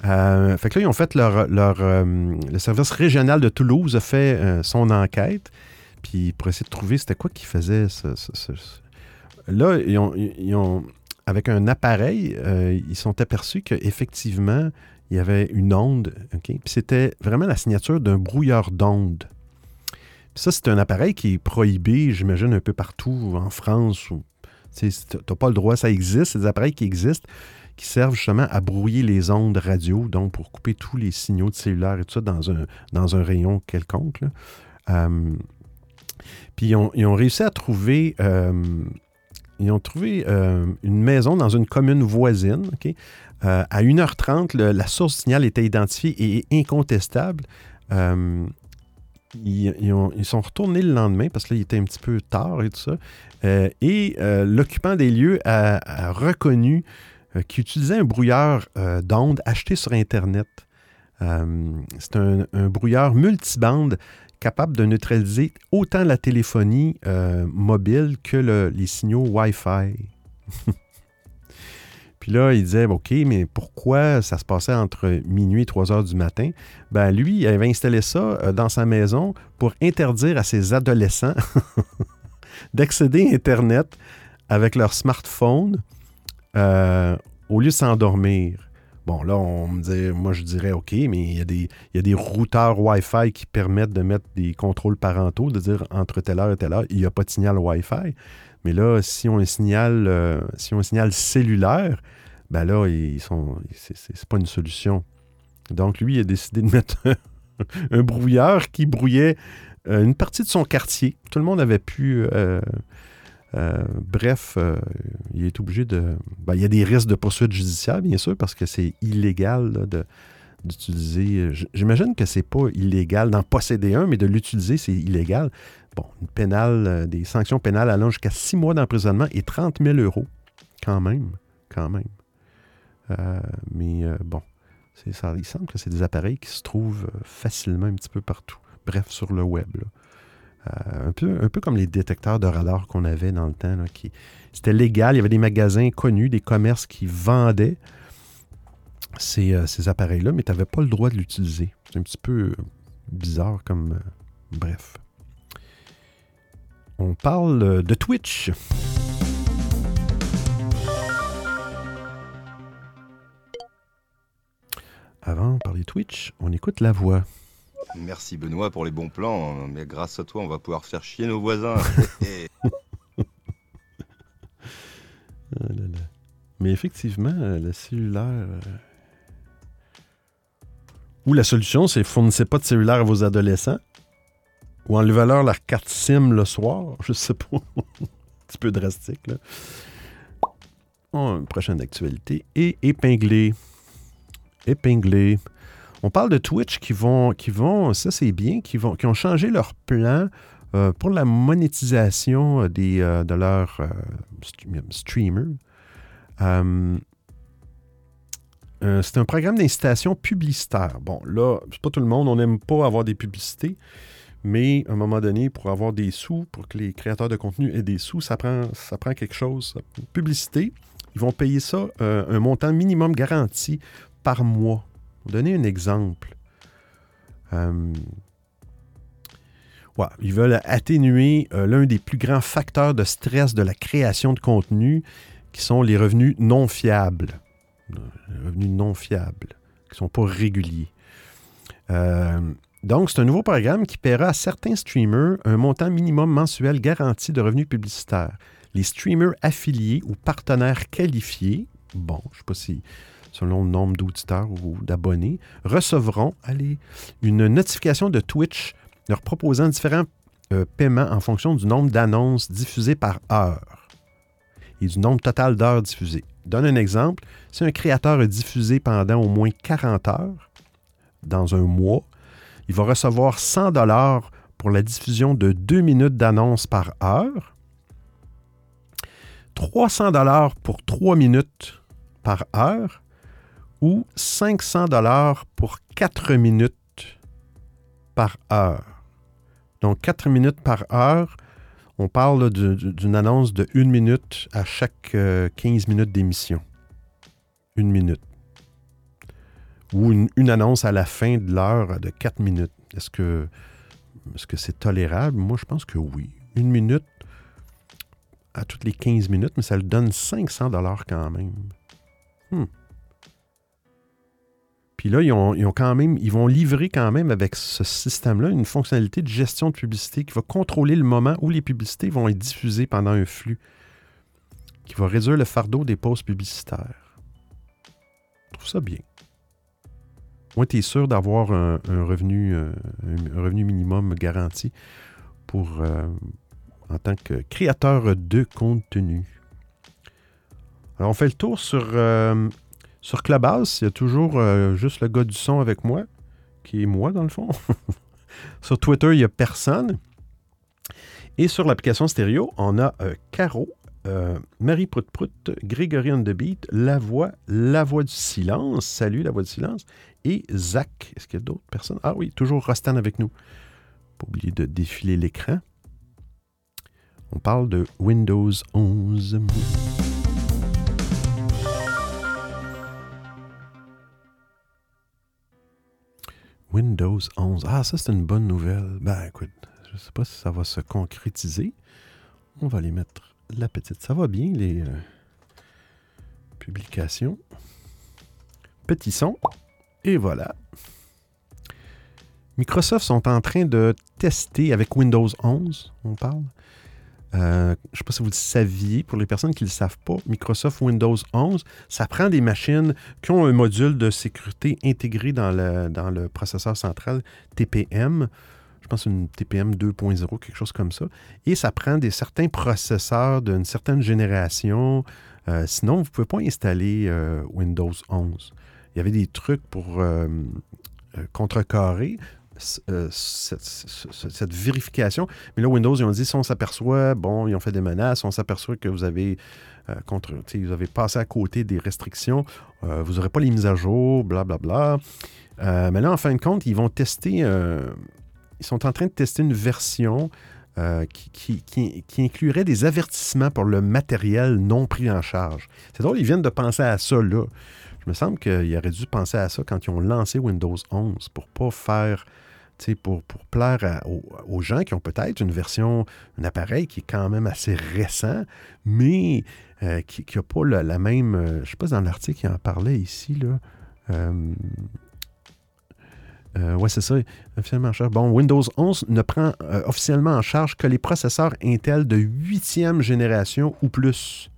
Euh, fait que là, ils ont fait leur. Euh, le service régional de Toulouse a fait euh, son enquête. Puis pour essayer de trouver c'était quoi qui faisait ce, Là, ils ont, avec un appareil, ils sont aperçus qu'effectivement, il y avait une onde. Puis c'était vraiment la signature d'un brouilleur d'onde. ça, c'est un appareil qui est prohibé, j'imagine, un peu partout en France. Tu n'as pas le droit, ça existe, c'est des appareils qui existent qui servent justement à brouiller les ondes radio, donc pour couper tous les signaux de cellulaire et tout ça dans un, dans un rayon quelconque. Euh, puis ils ont, réussi à trouver, euh, ils ont trouvé euh, une maison dans une commune voisine. à 1h30, la source de signal était identifiée et incontestable. Ils, sont retournés le lendemain parce que là, il était un petit peu tard et tout ça. et l'occupant des lieux a reconnu euh, qui utilisait un brouilleur euh, d'ondes acheté sur Internet. Euh, c'est un, brouilleur multibande capable de neutraliser autant la téléphonie mobile que les signaux Wi-Fi. Puis là, il disait, OK, mais pourquoi ça se passait entre minuit et 3 heures du matin? Ben, lui, il avait installé ça dans sa maison pour interdire à ses adolescents d'accéder à Internet avec leur smartphone euh, au lieu de s'endormir, bon, là, on me dit, moi, je dirais OK, mais il y, a des, il y a des routeurs Wi-Fi qui permettent de mettre des contrôles parentaux, de dire entre telle heure et telle heure, il n'y a pas de signal Wi-Fi. Mais là, si on un signal, euh, si on un signal cellulaire, ben là, ils sont, c'est pas une solution. Donc, lui, il a décidé de mettre un, brouilleur qui brouillait euh, une partie de son quartier. Tout le monde avait pu euh, bref, euh, il est obligé de. Ben, il y a des risques de poursuite judiciaire, bien sûr, parce que c'est illégal d'utiliser. J'imagine que c'est pas illégal d'en posséder un, mais de l'utiliser, c'est illégal. Bon, une pénale, euh, des sanctions pénales allant jusqu'à six mois d'emprisonnement et 30 000 euros. Quand même, quand même. mais bon, ça, il semble que c'est des appareils qui se trouvent facilement un petit peu partout. Bref, sur le web. Là. Euh, un, peu, comme les détecteurs de radar qu'on avait dans le temps. qui, c'était légal. Il y avait des magasins connus, des commerces qui vendaient ces, euh, appareils-là, mais tu n'avais pas le droit de l'utiliser. C'est un petit peu bizarre comme... Euh, bref. On parle de Twitch. Avant de parler Twitch, on écoute la voix. Merci Benoît pour les bons plans, mais grâce à toi, on va pouvoir faire chier nos voisins. Ah mais effectivement, euh, le cellulaire. Euh, ou la solution, c'est fournissez pas de cellulaire à vos adolescents. Ou enlevez-leur leur carte SIM le soir. Je sais pas. petit peu drastique. Là. Oh, une prochaine actualité. Et épinglé. Épinglé. On parle de Twitch qui vont, qui vont ça c'est bien, qui, vont, qui ont changé leur plan euh, pour la monétisation des, euh, de leurs euh, streamers. c'est un programme d'incitation publicitaire. Bon, là, c'est pas tout le monde, on n'aime pas avoir des publicités, mais à un moment donné, pour avoir des sous, pour que les créateurs de contenu aient des sous, ça prend, ça prend quelque chose. publicité, ils vont payer ça un montant minimum garanti par mois. Pour donner un exemple, ils veulent atténuer euh, l'un des plus grands facteurs de stress de la création de contenu, qui sont les revenus non fiables. Les revenus non fiables, qui ne sont pas réguliers. Euh, donc, c'est un nouveau programme qui paiera à certains streamers un montant minimum mensuel garanti de revenus publicitaires. Les streamers affiliés ou partenaires qualifiés, bon, je ne sais pas si selon le nombre d'auditeurs ou d'abonnés, recevront une notification de Twitch leur proposant différents euh, paiements en fonction du nombre d'annonces diffusées par heure et du nombre total d'heures diffusées. donne un exemple. Si un créateur a diffusé pendant au moins 40 heures dans un mois, il va recevoir 100 dollars pour la diffusion de 2 minutes d'annonces par heure, 300 dollars pour 3 minutes par heure ou 500 dollars pour 4 minutes par heure. Donc, 4 minutes par heure, on parle d'une annonce de 1 minute à chaque 15 euh, minutes d'émission. Une minute. Ou une, annonce à la fin de l'heure de 4 minutes. Est-ce que est-ce que c'est tolérable? Moi, je pense que oui. Une minute à toutes les 15 minutes, mais ça le donne 500 dollars quand même. Hmm. Puis là, ils, ont, quand même, ils vont livrer quand même avec ce système-là une fonctionnalité de gestion de publicité qui va contrôler le moment où les publicités vont être diffusées pendant un flux, qui va réduire le fardeau des pauses publicitaires. Je trouve ça bien. Moi, tu es sûr d'avoir un, revenu, euh, un, revenu minimum garanti pour, euh, en tant que créateur de contenu. Alors, on fait le tour sur euh, sur Clubhouse, il y a toujours euh, juste le gars du son avec moi, qui est moi dans le fond. sur Twitter, il n'y a personne. Et sur l'application stéréo, on a euh, Caro, euh, Marie Prout-Prout, Grégory on the La Voix, La Voix du Silence, salut La Voix du Silence, et Zach. Est-ce qu'il y a d'autres personnes? Ah oui, toujours Rostan avec nous. Pas oublier de défiler l'écran. On parle de Windows 11. Windows 11. Ah, ça, c'est une bonne nouvelle. Ben, écoute, je ne sais pas si ça va se concrétiser. On va aller mettre la petite. Ça va bien, les euh, publications. Petit son. Et voilà. Microsoft sont en train de tester avec Windows 11, on parle, euh, je ne sais pas si vous le saviez, pour les personnes qui ne le savent pas, Microsoft Windows 11, ça prend des machines qui ont un module de sécurité intégré dans le, dans le processeur central TPM. Je pense une TPM 2.0, quelque chose comme ça. Et ça prend des certains processeurs d'une certaine génération. Euh, sinon, vous ne pouvez pas installer euh, Windows 11. Il y avait des trucs pour contrecarrer. Euh, cette, vérification. Mais là, Windows, ils ont dit, si on s'aperçoit, bon, ils ont fait des menaces, on s'aperçoit que vous avez, euh, contre, vous avez passé à côté des restrictions, euh, vous n'aurez pas les mises à jour, blablabla. Bla, bla. mais là, en fin de compte, ils vont tester, ils sont en train de tester une version qui, qui, qui, inclurait des avertissements pour le matériel non pris en charge. C'est drôle, ils viennent de penser à ça là. Je me semble qu'ils auraient dû penser à ça quand ils ont lancé Windows 11 pour pas faire pour, pour plaire aux, gens qui ont peut-être une version, un appareil qui est quand même assez récent, mais euh, qui n'a pas la, même. Euh, je ne sais pas dans l'article qui en parlait ici. Là. Euh, oui, c'est ça, officiellement en charge. Bon, Windows 11 ne prend officiellement en charge que les processeurs Intel de huitième génération ou plus.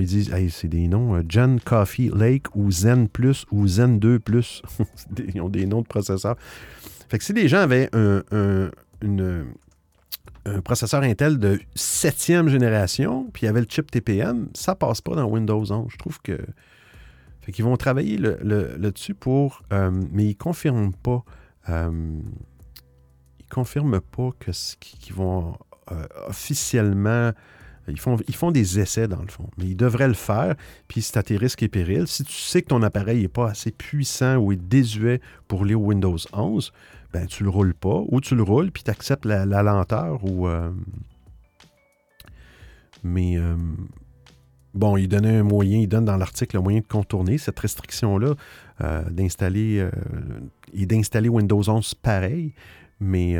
Ils disent, c'est des noms, Gen Coffee Lake ou Zen Plus ou Zen 2 Plus. ils ont des noms de processeurs. Fait que si les gens avaient une, un processeur Intel de septième génération, puis il y avait le chip TPM, ça passe pas dans Windows 11. Je trouve que. Fait qu'ils vont travailler là-dessus pour. Euh, mais ils confirment pas. Euh, ils confirment pas que qu'ils vont euh, officiellement. Ils font, ils font des essais, dans le fond. Mais ils devraient le faire. Puis c'est à tes risques et périls. Si tu sais que ton appareil n'est pas assez puissant ou est désuet pour lire Windows 11, ben tu le roules pas. Ou tu le roules, puis tu acceptes la, lenteur. Ou, euh, Mais euh, bon, il donnait un moyen, il donne dans l'article un moyen de contourner cette restriction-là, d'installer et d'installer Windows 11 pareil. Mais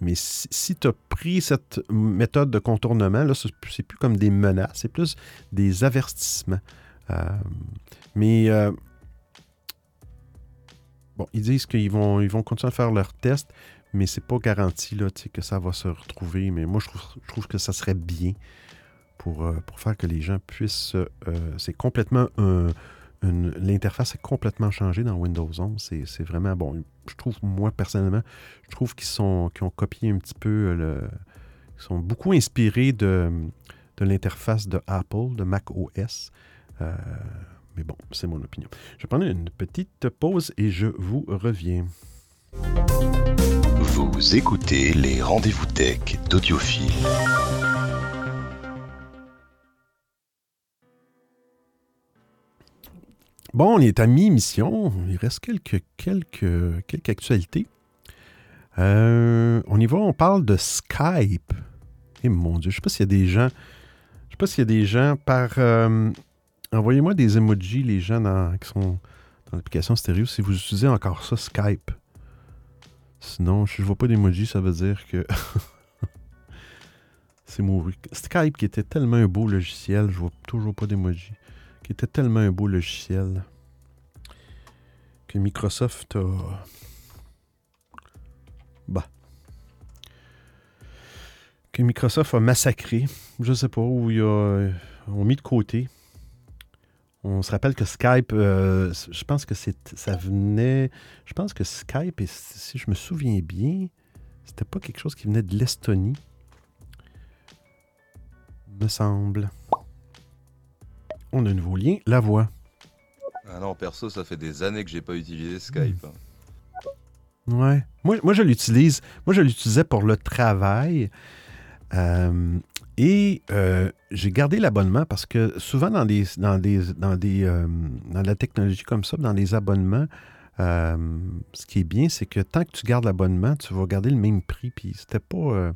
mais si, tu as pris cette méthode de contournement, là, c'est plus comme des menaces, c'est plus des avertissements. Euh, mais euh, bon, ils disent qu'ils vont, ils vont continuer à faire leurs tests, mais c'est pas garanti là, que ça va se retrouver. Mais moi, je trouve, je trouve que ça serait bien pour, euh, pour faire que les gens puissent. c'est complètement un l'interface est complètement changée dans Windows 11. C'est vraiment bon. Je trouve, moi, personnellement, je trouve qu'ils sont ont copié un petit peu euh, le. Ils sont beaucoup inspirés de, de l'interface de Apple, de Mac OS. Euh, mais bon, c'est mon opinion. Je vais prendre une petite pause et je vous reviens. Vous écoutez les rendez-vous tech d'Audiophile. Bon, on est à mi-émission. Il reste quelques, quelques, actualités. Euh, on y va, on parle de Skype. Eh mon Dieu, je ne sais pas s'il y a des gens. Je sais pas s'il y a des gens par. Euh, envoyez-moi des emojis, les gens qui sont dans l'application stéréo, si vous utilisez encore ça, Skype. Sinon, je ne vois pas d'emojis, ça veut dire que. C'est mouru. Skype qui était tellement un beau logiciel, je vois toujours pas d'emojis qui était tellement un beau logiciel que Microsoft a. Bah. Que Microsoft a massacré. Je sais pas, où ils ont mis de côté. On se rappelle que Skype, euh, je pense que ça venait. Je pense que Skype, si je me souviens bien, c'était pas quelque chose qui venait de l'Estonie. Me semble. On a un nouveau lien, la voix. Ah non, perso, ça fait des années que j'ai pas utilisé Skype. Ouais. Moi, moi je l'utilise. Moi, je l'utilisais pour le travail. Euh, et euh, j'ai gardé l'abonnement parce que souvent dans des dans des dans des euh, dans la technologie comme ça, dans les abonnements, ce qui est bien, c'est que tant que tu gardes l'abonnement, tu vas garder le même prix. Puis c'était pas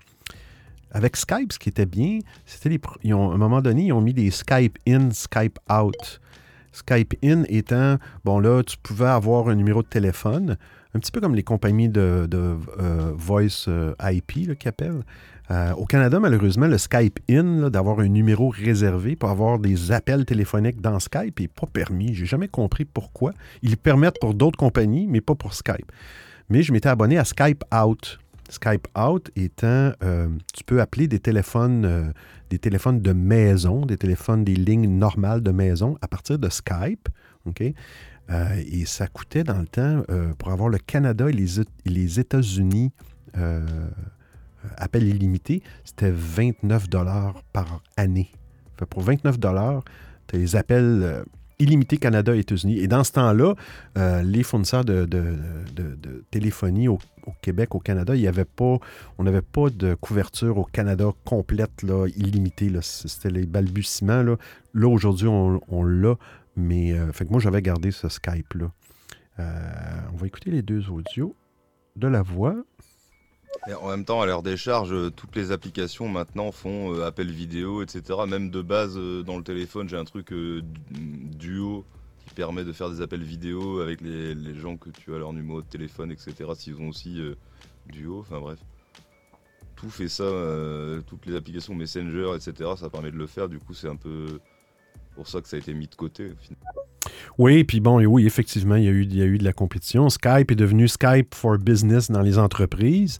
avec Skype, ce qui était bien, c'était les. À un moment donné, ils ont mis des Skype in, Skype out. Skype in étant, bon là, tu pouvais avoir un numéro de téléphone, un petit peu comme les compagnies de, euh, voice euh, IP qui appellent. Euh, au Canada, malheureusement, le Skype in, d'avoir un numéro réservé pour avoir des appels téléphoniques dans Skype, n'est pas permis. J'ai jamais compris pourquoi. Ils le permettent pour d'autres compagnies, mais pas pour Skype. Mais je m'étais abonné à Skype out. Skype Out étant, euh, tu peux appeler des téléphones, euh, des téléphones de maison, des téléphones, des lignes normales de maison à partir de Skype. OK? Euh, et ça coûtait dans le temps, pour avoir le Canada et les, États-Unis, appel illimité, c'était 29 dollars par année. pour 29 dollars, tu as les appels illimité Canada et États-Unis. Et dans ce temps-là, euh, les fournisseurs de, téléphonie au, Québec, au Canada, il y avait pas, on n'avait pas de couverture au Canada complète, là, illimitée. C'était les balbutiements. Là, là aujourd'hui, on, l'a. Mais euh, fait que moi, j'avais gardé ce Skype-là. Euh, on va écouter les deux audios de la voix en même temps, à l'heure des charges, euh, toutes les applications maintenant font euh, appel vidéo, etc. Même de base, euh, dans le téléphone, j'ai un truc duo qui permet de faire des appels vidéo avec les, gens que tu as leur numéro de téléphone, etc. S'ils ont aussi duo, enfin bref. Tout fait ça, toutes les applications Messenger, etc. Ça permet de le faire. Du coup, c'est un peu pour ça que ça a été mis de côté. Oui, puis bon, oui, effectivement, il y, a eu, il y a eu de la compétition. Skype est devenu Skype for Business dans les entreprises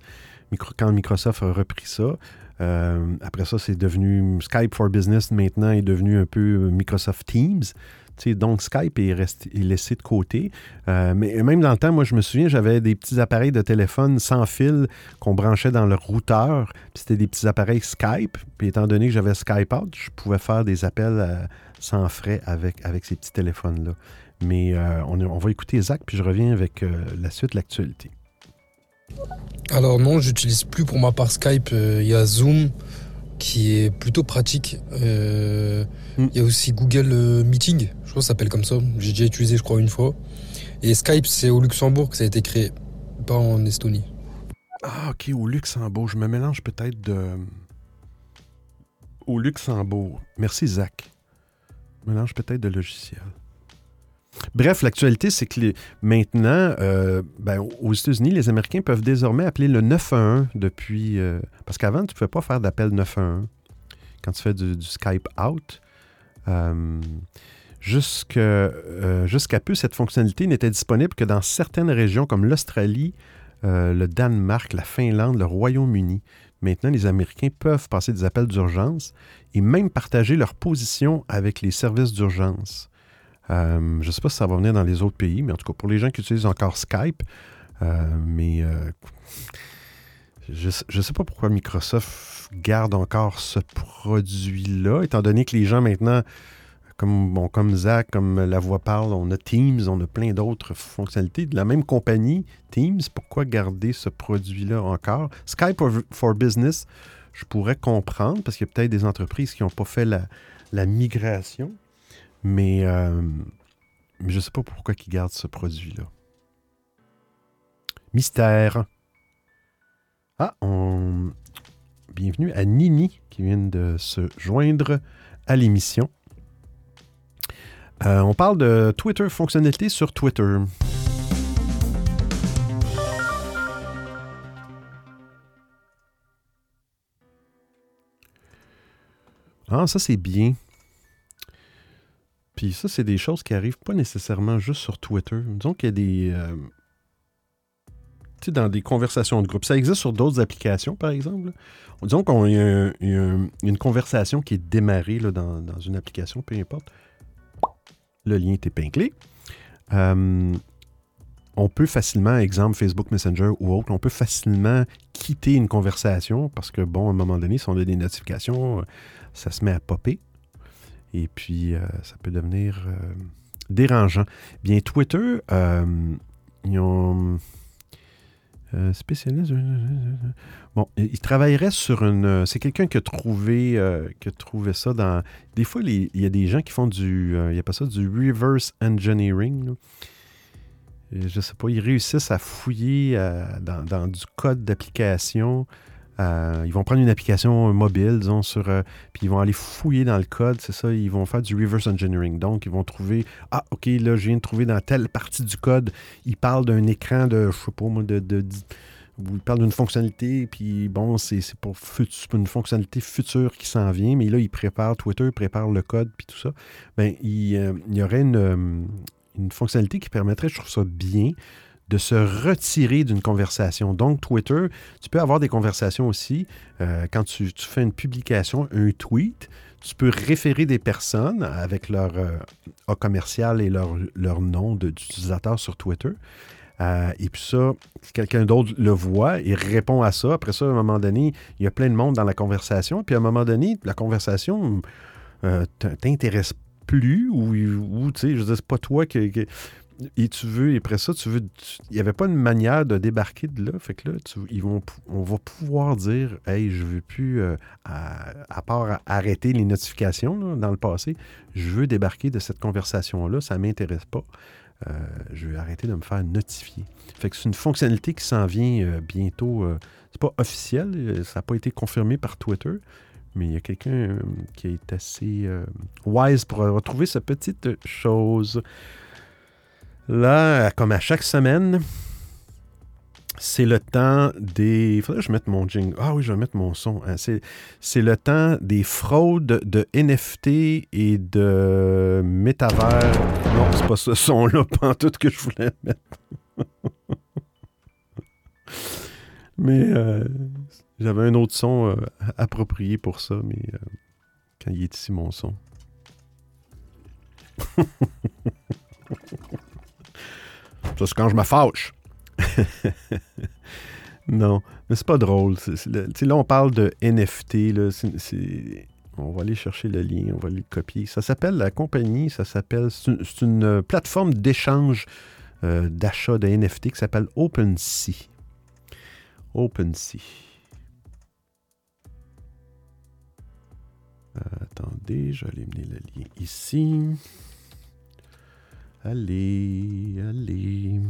quand Microsoft a repris ça. Euh, après ça, c'est devenu Skype for Business maintenant est devenu un peu Microsoft Teams. Donc Skype est, laissé de côté. Euh, mais même dans le temps, moi je me souviens, j'avais des petits appareils de téléphone sans fil qu'on branchait dans le routeur. C'était des petits appareils Skype. Puis étant donné que j'avais Skype Out, je pouvais faire des appels euh, sans frais avec, ces petits téléphones-là. Mais on, va écouter Zach, puis je reviens avec la suite de l'actualité. Alors non, j'utilise plus pour ma part Skype. euh, Il y a Zoom qui est plutôt pratique. Euh, Il Mm. y a aussi Google euh, Meeting, je crois que ça s'appelle comme ça. J'ai déjà utilisé, je crois, une fois. Et Skype, c'est au Luxembourg que ça a été créé, pas en Estonie. Ah, OK, au Luxembourg. Je me mélange peut-être de. Au Luxembourg. Merci, Zach. Je mélange peut-être de logiciel. Bref, l'actualité, c'est que maintenant, euh, ben, aux États-Unis, les Américains peuvent désormais appeler le 911 depuis. euh, parce qu'avant, tu ne pouvais pas faire d'appel 911 quand tu fais du, Skype out. Euh, Jusqu'à peu, cette fonctionnalité n'était disponible que dans certaines régions comme l'Australie, le Danemark, la Finlande, le Royaume-Uni. Maintenant, les Américains peuvent passer des appels d'urgence et même partager leur position avec les services d'urgence. Euh, je ne sais pas si ça va venir dans les autres pays, mais en tout cas, pour les gens qui utilisent encore Skype, euh, mais euh, je ne sais pas pourquoi Microsoft garde encore ce produit-là, étant donné que les gens maintenant, comme, bon, comme Zach, comme La Voix parle, on a Teams, on a plein d'autres fonctionnalités de la même compagnie, Teams, pourquoi garder ce produit-là encore? Skype for, Business, je pourrais comprendre, parce qu'il y a peut-être des entreprises qui n'ont pas fait la migration, mais, euh, je ne sais pas pourquoi ils gardent ce produit-là. Mystère. Ah, on... bienvenue à Nini qui vient de se joindre à l'émission. Euh, on parle de Twitter, fonctionnalité sur Twitter. Ah, ça c'est bien. Puis ça, c'est des choses qui arrivent pas nécessairement juste sur Twitter. Disons qu'il y a des... euh, tu sais, dans des conversations de groupe. Ça existe sur d'autres applications, par exemple. Disons y, a une conversation qui est démarrée dans, une application, peu importe. Le lien est épinglé. Euh, on peut facilement, exemple Facebook Messenger ou autre, on peut facilement quitter une conversation parce que, bon, à un moment donné, si on a des notifications, ça se met à popper. Et puis, euh, ça peut devenir euh, dérangeant. Bien, Twitter, euh, ils ont. euh, spécialiste. Bon, il il travaillerait sur une. C'est quelqu'un qui a trouvé, qui a trouvé ça dans. Des fois, il y a des gens qui font du. euh, il y a pas ça, du reverse engineering. là. Je sais pas, ils réussissent à fouiller dans du code d'application. Euh, ils vont prendre une application mobile, disons, sur, euh, puis ils vont aller fouiller dans le code, c'est ça, ils vont faire du reverse engineering. Donc, ils vont trouver, ah, OK, là, je viens de trouver dans telle partie du code, il parle d'un écran de, je sais pas moi, de, il parle d'une fonctionnalité, puis bon, c'est pour, pour une fonctionnalité future qui s'en vient, mais là, il prépare Twitter, prépare le code, puis tout ça. Ben, il, euh, il y aurait une, euh, une fonctionnalité qui permettrait, je trouve ça bien, de se retirer d'une conversation. Donc, Twitter, tu peux avoir des conversations aussi. euh, quand tu, fais une publication, un tweet, tu peux référer des personnes avec leur euh, commercial et leur, leur nom d'utilisateur sur Twitter. Euh, et puis ça, quelqu'un d'autre le voit et répond à ça, après ça, à un moment donné, il y a plein de monde dans la conversation. Puis à un moment donné, la conversation euh, t'intéresse plus ou, ou tu sais, je veux dire, c'est pas toi qui- et tu veux, et après ça, tu veux. Il n'y avait pas une manière de débarquer de là. Fait que là, ils vont, on va pouvoir dire Hey, je veux plus, euh, à, part arrêter les notifications dans le passé, je veux débarquer de cette conversation-là, ça ne m'intéresse pas. Euh, je vais arrêter de me faire notifier. Fait que c'est une fonctionnalité qui s'en vient euh, bientôt. euh, c'est pas officiel, ça n'a pas été confirmé par Twitter, mais il y a quelqu'un qui est assez wise pour retrouver cette petite chose. Là, comme à chaque semaine, c'est le temps des. Faudrait que je mette mon jingle. Ah oui, je vais mettre mon son. hein. C'est, c'est le temps des fraudes de NFT et de métavers. Non, c'est pas ce son-là, tout que je voulais mettre. Mais euh, J'avais un autre son euh, approprié pour ça, mais euh, quand il est ici, mon son. ça, c'est quand je me fâche. non, mais c'est pas drôle. Là, on parle de NFT. Là, on va aller chercher le lien, on va le copier. Ça s'appelle la compagnie, ça s'appelle. C'est une, c'est une, euh, plateforme d'échange euh, d'achat de NFT qui s'appelle OpenSea. OpenSea. Euh, attendez, je vais aller mener le lien ici. Allez, allez.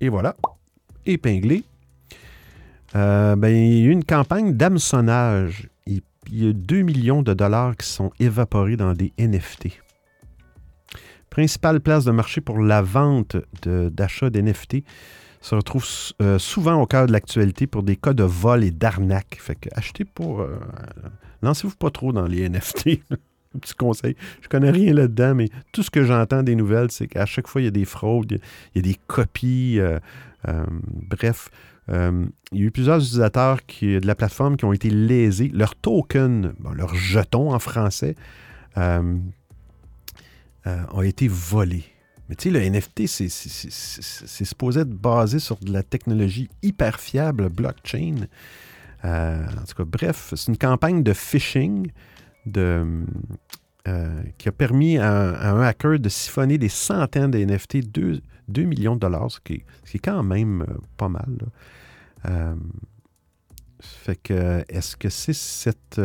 Et voilà, épinglé. Euh, ben, il y a eu une campagne d'hameçonnage. Il, y a 2 millions de dollars qui sont évaporés dans des NFT. Principale place de marché pour la vente de- d'achat d'NFT se retrouve euh, souvent au cœur de l'actualité pour des cas de vol et d'arnaque. Fait que achetez pour. euh, Lancez-vous pas trop dans les NFT. Petit conseil. Je connais rien là-dedans, mais tout ce que j'entends des nouvelles, c'est qu'à chaque fois, il y a des fraudes, il y a, des copies. euh, euh, bref, euh, il y a eu plusieurs utilisateurs de la plateforme qui ont été lésés. Leur token, leur jeton en français, ont été volés. Mais tu sais, le NFT, c'est supposé être basé sur de la technologie hyper fiable, blockchain. Euh, en tout cas, bref, c'est une campagne de phishing euh, qui a permis à, un hacker de siphonner des centaines de NFT, 2, millions de dollars, ce qui est, quand même euh, pas mal. fait que, est-ce que c'est cette,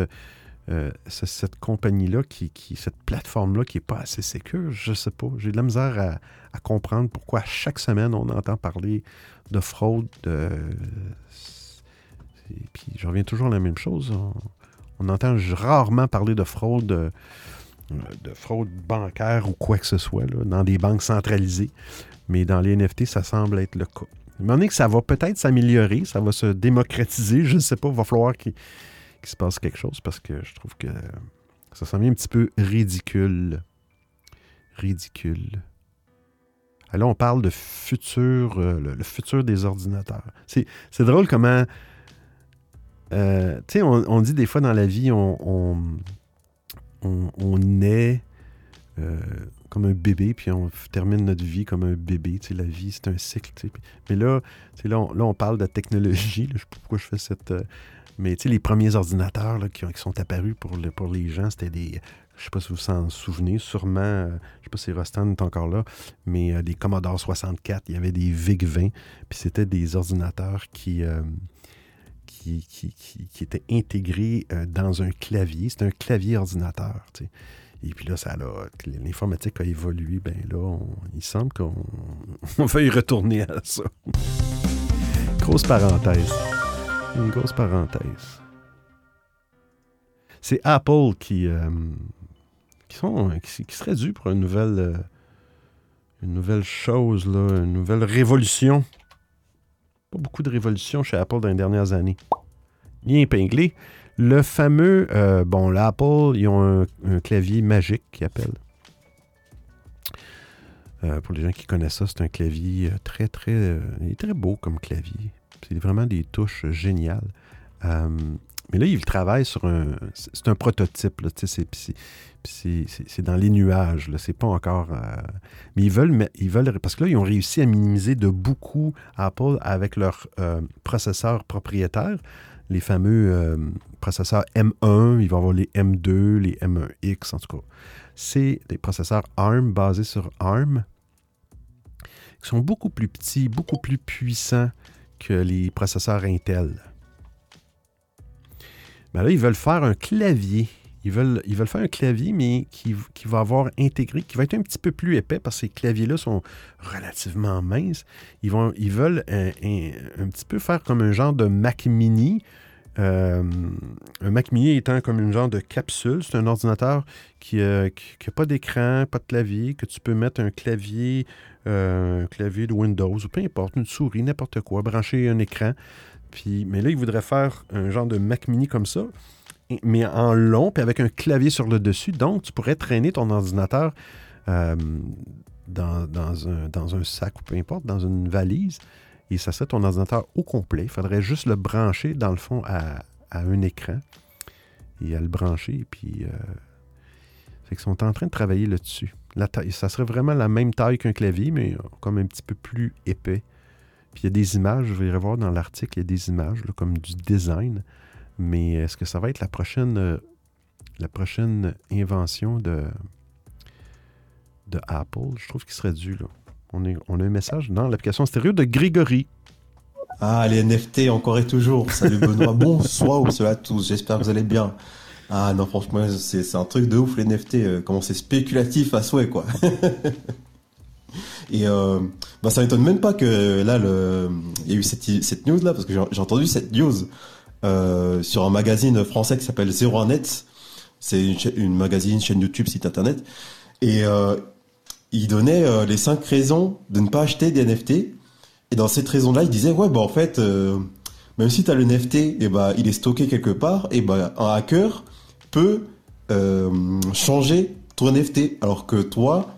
compagnie-là, qui, cette plateforme-là qui n'est pas assez sécure? Je sais pas. J'ai de la misère à, à comprendre pourquoi chaque semaine on entend parler de fraude. De, et puis je reviens toujours à la même chose. On, entend rarement parler de fraude, euh, de fraude bancaire ou quoi que ce soit là, dans des banques centralisées. Mais dans les NFT, ça semble être le cas. À un moment donné que ça va peut-être s'améliorer, ça va se démocratiser, je ne sais pas, il va falloir qu'il se passe quelque chose parce que je trouve que ça semble un petit peu ridicule. Ridicule. Là, on parle de futur, euh, le, futur des ordinateurs. C'est drôle comment. Euh, on, dit des fois dans la vie, on, on, euh, comme un bébé, puis on termine notre vie comme un bébé. Tu la vie, c'est un cycle. Mais là, tu là, on, là, parle de technologie. je sais pas pourquoi je fais cette. euh, mais tu sais, les premiers ordinateurs qui, qui sont apparus pour, le- pour les gens, c'était des. Je sais pas si vous vous en souvenez, sûrement, je sais pas si Rostan est encore là, mais des Commodore 64, il y avait des VIC-20, puis c'était des ordinateurs qui, qui, étaient intégrés euh, dans un clavier. C'était un clavier ordinateur, tu sais. Et puis là, ça l'informatique a évolué. Ben là, il semble qu'on on va y retourner à ça. Grosse parenthèse. Une grosse parenthèse. C'est Apple qui, euh, qui, sont, qui serait dû pour une nouvelle, euh, une nouvelle chose, là, une nouvelle révolution. Pas beaucoup de révolutions chez Apple dans les dernières années. Lien épinglé. Le fameux, euh, bon, l'Apple, ils ont un, clavier magique qu'ils appellent. Euh, pour les gens qui connaissent ça, c'est un clavier euh, très, très, euh, il est très beau comme clavier. C'est vraiment des touches géniales. Mais là, ils travaillent sur un. C'est un prototype. là, c'est- c'est- dans les nuages. C'est pas encore. euh, mais ils veulent, mais ils. Parce que là, ils ont réussi à minimiser de beaucoup Apple avec leur euh, processeur propriétaire. Les fameux euh, processeurs M1, il va y avoir les M2, les M1X, en tout cas. C'est des processeurs ARM basés sur ARM qui sont beaucoup plus petits, beaucoup plus puissants que les processeurs Intel. Ben là, ils veulent faire un clavier. Ils veulent, ils veulent faire un clavier, mais qui, qui va avoir intégré, qui va être un petit peu plus épais parce que ces claviers-là sont relativement minces. Ils, vont, ils veulent un, un- petit peu faire comme un genre de Mac mini. Euh, un Mac mini étant comme une genre de capsule. C'est un ordinateur qui n'a pas d'écran, pas de clavier, que tu peux mettre un clavier, euh, un clavier de Windows, ou peu importe, une souris, n'importe quoi, brancher un écran. Puis, mais là, il voudrait faire un genre de Mac mini comme ça, mais en long, puis avec un clavier sur le dessus. Donc, tu pourrais traîner ton ordinateur euh, dans, un, sac ou peu importe, dans une valise, et ça serait ton ordinateur au complet. Il faudrait juste le brancher, dans le fond, à, un écran et à le brancher. Puis, euh, sont en train de travailler là-dessus. Ça serait vraiment la même taille qu'un clavier, mais euh, comme un petit peu plus épais. Puis il y a des images, je vais voir dans l'article, il y a des images comme du design. Mais est-ce que ça va être la prochaine, euh, la prochaine invention de, de Apple? Je trouve qu'il serait dû. Là. On, est, on a un message dans l'application stéréo de Grégory. Ah, les NFT encore et toujours. Salut Benoît. Bonsoir ou à tous. J'espère que vous allez bien. Ah non, franchement, c'est un truc de ouf les NFT. euh, comment c'est spéculatif à souhait, quoi. Et euh, bah, ça m'étonne même pas que là, le... il y a eu cette, cette news là, parce que j'ai entendu cette news euh, sur un magazine français qui s'appelle 01net. C'est une, une magazine, chaîne YouTube, site internet. Et euh, il donnait euh, les cinq raisons de ne pas acheter des NFT. Et dans cette raison-là, il disait, ouais, bah en fait, euh, même si tu as le NFT, et bah, il est stocké quelque part, et bah, un hacker peut euh, changer ton NFT. Alors que toi,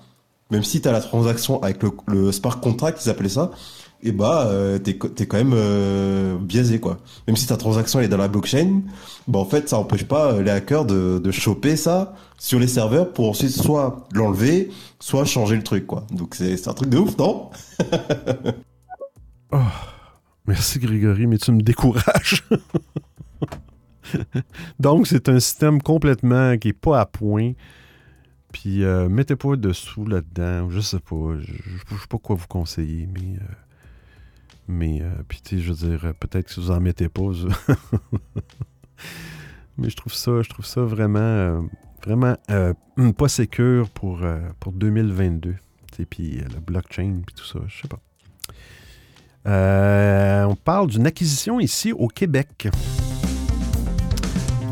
même si tu as la transaction avec le, le smart contract, ils appelaient ça, et bah, euh, t'es, t'es quand même euh, biaisé, quoi. Même si ta transaction est dans la blockchain, bah, en fait, ça empêche pas euh, les hackers de, de choper ça sur les serveurs pour ensuite soit l'enlever, soit changer le truc, quoi. Donc c'est, un truc de ouf, non? Oh, merci Grégory, mais tu me décourages. Donc, c'est un système complètement qui n'est pas à point. Puis, euh, mettez pas de sous là-dedans. Je sais pas. Je ne sais pas quoi vous conseiller, mais. euh, mais, euh, je veux dire, peut-être que si vous en mettez pas. mais je trouve ça, je trouve ça vraiment, euh, vraiment euh, pas sécure pour, euh, pour 2022. Tu sais, Puis, le blockchain, puis tout ça, je sais pas. On parle d'une acquisition ici au Québec.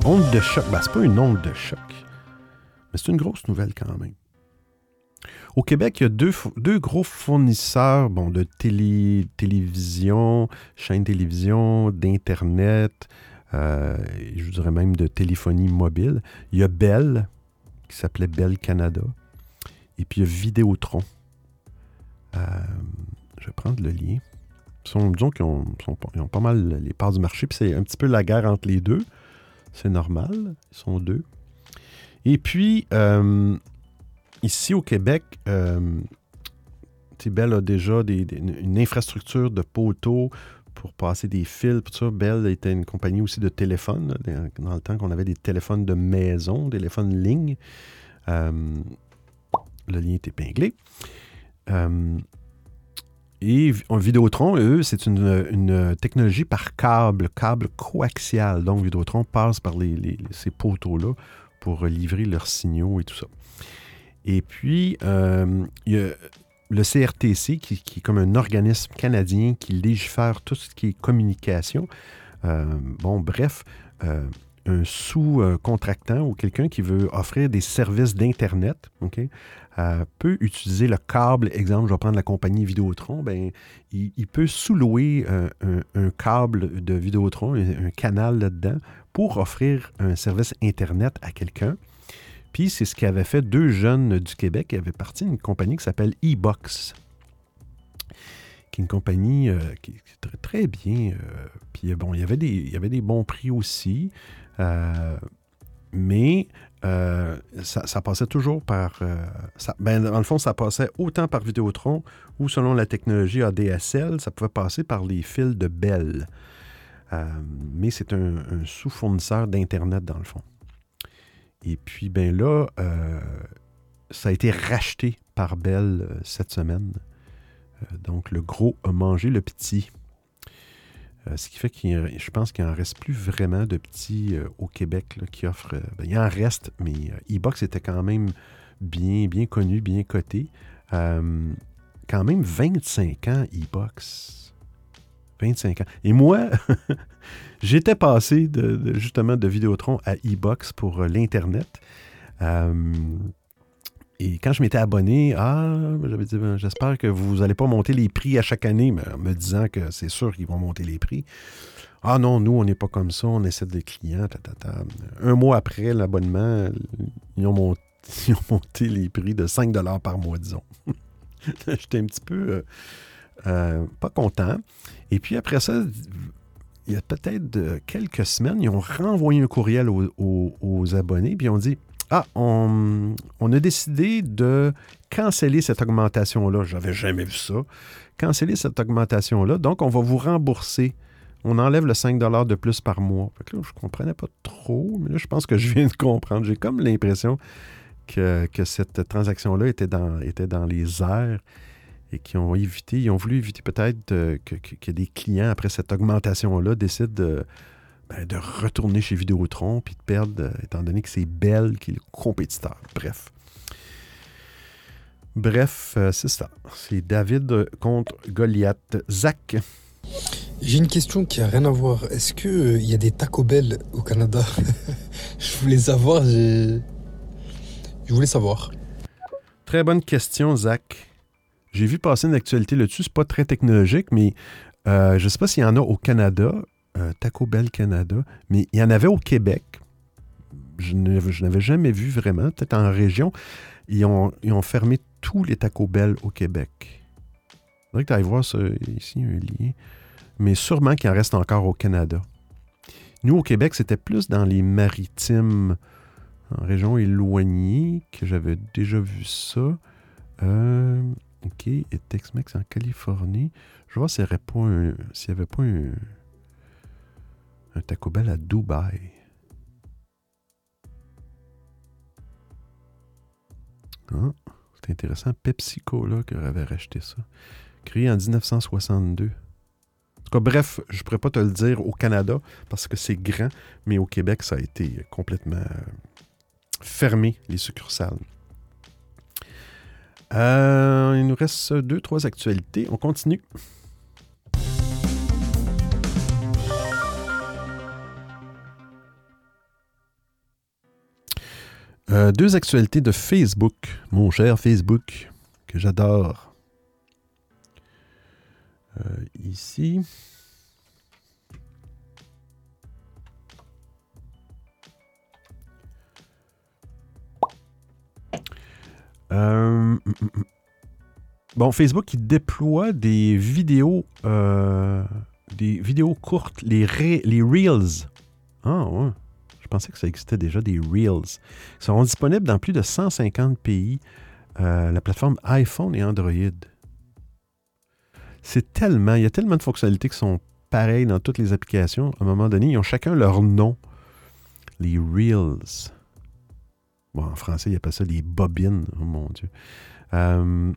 Onde de choc. Ben, c'est pas une onde de choc. Mais c'est une grosse nouvelle quand même. Au Québec, il y a deux, gros fournisseurs bon, de télé, télévision, chaînes télévision, d'Internet, euh, je dirais même de téléphonie mobile. Il y a Bell, qui s'appelait Bell Canada, et puis il y a Vidéotron. Euh, je vais prendre le lien. Disons qu'ils ont pas mal les parts du marché, puis c'est un petit peu la guerre entre les deux. C'est normal, ils sont deux. Et puis, euh, ici au Québec, euh, Bell a déjà une infrastructure de poteaux pour passer des fils. Tout ça. Bell était une compagnie aussi de téléphone, dans- le temps qu'on avait des téléphones de maison, des téléphones ligne. Euh, le lien est épinglé. Euh, et Vi- Vidéotron, eux, c'est une, technologie par câble, câble coaxial. Donc, Vidéotron passe par ces poteaux-là pour livrer leurs signaux et tout ça. Et puis, euh, il y a le CRTC, qui, est comme un organisme canadien qui légifère tout ce qui est communication. Euh, bon, bref, euh, un sous-contractant ou quelqu'un qui veut offrir des services d'Internet, OK, euh, peut utiliser le câble. Exemple, je vais prendre la compagnie Vidéotron. Ben, il, peut sous-louer un, câble de Vidéotron, un canal là-dedans, pour offrir un service Internet à quelqu'un. Puis c'est ce qu'avaient fait deux jeunes du Québec qui avaient parti d'une compagnie qui s'appelle eBox, qui est une compagnie euh, qui est très, bien. euh, puis bon, il y avait des, il y avait des bons prix aussi. euh, mais euh, ça, passait toujours par. euh, ben, dans le fond, ça passait autant par Vidéotron ou selon la technologie ADSL, ça pouvait passer par les fils de Bell. Euh, mais c'est un sous-fournisseur d'Internet, dans le fond. Et puis, ben là, euh, ça a été racheté par Bell euh, cette semaine. Euh, donc, le gros a mangé le petit. Ce qui fait qu'il je pense qu'il n'en reste plus vraiment de petits au Québec qui offrent. ben, il en reste, mais e-box était quand même bien, bien connu, bien coté. Quand même 25 ans e-box. 25 ans. Et moi, j'étais passé de, de- justement de Vidéotron à e-box pour euh, l'Internet. Euh, et quand je m'étais abonné, ah, j'avais dit, ben, j'espère que vous n'allez pas monter les prix à chaque année, en me disant que c'est sûr qu'ils vont monter les prix. Ah non, nous, on n'est pas comme ça, on essaie des clients. Un mois après l'abonnement, ils ont, monté, les prix de 5 par mois, disons. J'étais un petit peu euh, pas content. Et puis après ça, il y a peut-être quelques semaines, ils ont renvoyé un courriel aux, abonnés, puis ils ont dit Ah, on, a décidé de canceller cette augmentation-là. J'avais jamais vu ça. Canceller cette augmentation-là. Donc, on va vous rembourser. On enlève le 5 de plus par mois. Là, je comprenais pas trop, mais là, je pense que je viens de comprendre. J'ai comme l'impression que, cette transaction-là était dans les airs et qui ont évité, ils ont voulu éviter peut-être euh, que, des clients, après cette augmentation-là, décident de, ben, de retourner chez Vidéotron puis de perdre, euh, étant donné que c'est Bell qui est le compétiteur. Bref. Bref, euh, c'est ça. C'est David contre Goliath. Zach, J'ai une question qui a rien à voir. Est-ce que euh, il y a des Taco Bell au Canada? Je voulais savoir. Je voulais savoir. Très bonne question, Zach. J'ai vu passer une actualité là-dessus. C'est pas très technologique, mais euh, je ne sais pas s'il y en a au Canada, euh, Taco Bell Canada, mais il y en avait au Québec. Je n'avais jamais vu vraiment. Peut-être en région. Ils ont, ils ont fermé tous les Taco Bell au Québec. Il faudrait que tu ailles voir ça, ici, un lien. Mais sûrement qu'il en reste encore au Canada. Nous, au Québec, c'était plus dans les maritimes en région éloignée que j'avais déjà vu ça. Euh, OK. Et Tex-Mex en Californie. Je vois s'il n'y avait pas un, un, Taco Bell à Dubaï. Ah, c'est intéressant. Pepsi Cola qui avait racheté ça. Créé en 1962. En tout cas, bref, je ne pourrais pas te le dire au Canada parce que c'est grand, mais au Québec, ça a été complètement euh, fermé, les succursales. Euh, il nous reste deux, trois actualités. On continue. Euh, deux actualités de Facebook, mon cher Facebook, que j'adore. Euh, ici. Euh, hum, hum, hum. Bon, Facebook, il déploie des vidéos, euh, des vidéos courtes, les Reels. Ah, ouais. Je pensais que ça existait déjà, des Reels. Ils seront disponibles dans plus de 150 pays, euh, la plateforme iPhone et Android. C'est tellement, il y a tellement de fonctionnalités qui sont pareilles dans toutes les applications. À un moment donné, ils ont chacun leur nom. Les Reels. Bon, en français, il appelle ça les bobines. Oh mon Dieu. Euh,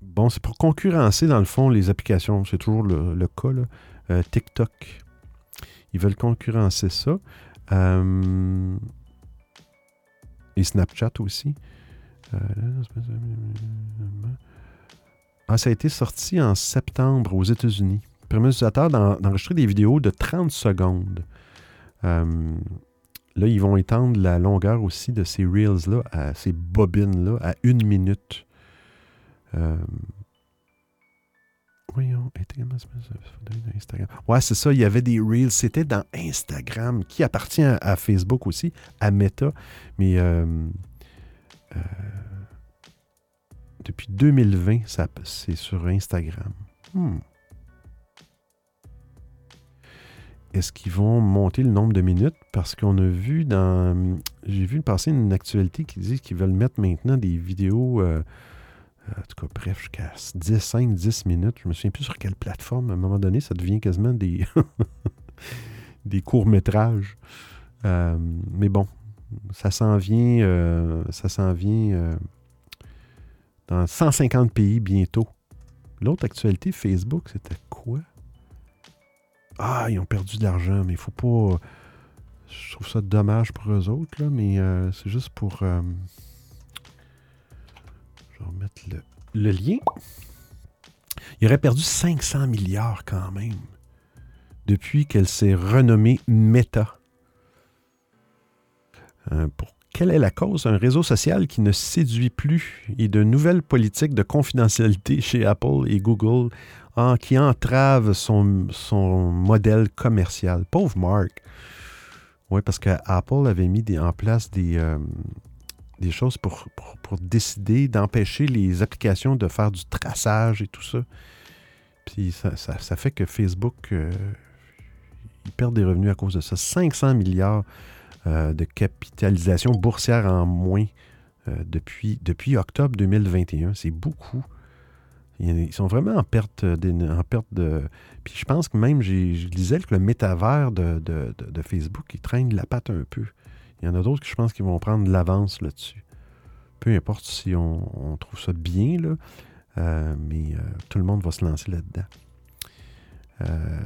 bon, c'est pour concurrencer, dans le fond, les applications. C'est toujours le, le cas. Euh, TikTok. Ils veulent concurrencer ça. Euh, et Snapchat aussi. Ah, ça a été sorti en septembre aux États-Unis. Permet aux utilisateurs d'en- d'enregistrer des vidéos de 30 secondes. Là, ils vont étendre la longueur aussi de ces reels-là, à ces bobines-là, à une minute. Euh, voyons, Instagram. Ouais, c'est ça, il y avait des reels. C'était dans Instagram, qui appartient à, Facebook aussi, à Meta. Mais euh, euh, depuis 2020, ça- c'est sur Instagram. Hmm. Est-ce qu'ils vont monter le nombre de minutes? Parce qu'on a vu dans. J'ai vu passer une actualité qui dit qu'ils veulent mettre maintenant des vidéos. euh, en tout cas, bref, jusqu'à 10, 5, 10 minutes. Je me souviens plus sur quelle plateforme. À un moment donné, ça devient quasiment des, des courts-métrages. Euh, mais bon, ça s'en vient, euh, ça s'en vient euh, dans 150 pays bientôt. L'autre actualité, Facebook, c'était quoi? Ah, ils ont perdu de l'argent, mais il faut pas. Je trouve ça dommage pour eux autres, là, mais euh, c'est juste pour. euh, Je vais remettre le, lien. Il aurait perdu 500 milliards quand même depuis qu'elle s'est renommée Meta. Euh, pour quelle est la cause? Un réseau social qui ne séduit plus et de nouvelles politiques de confidentialité chez Apple et Google qui entravent son, son modèle commercial. Pauvre Mark. Oui, parce que Apple avait mis en place des, euh, des choses pour, pour, pour décider d'empêcher les applications de faire du traçage et tout ça. Puis ça, ça- ça fait que Facebook, euh, ils perdent des revenus à cause de ça. 500 milliards euh, de capitalisation boursière en moins euh, depuis, depuis octobre 2021. C'est beaucoup. Ils sont vraiment en perte, en perte de... Puis je pense que même, je lisais que le métavers de, Facebook, il traîne la patte un peu. Il y en a d'autres que je pense qu'ils vont prendre de l'avance là-dessus. Peu importe si on, trouve ça bien, là, euh, mais euh, tout le monde va se lancer là-dedans. Euh,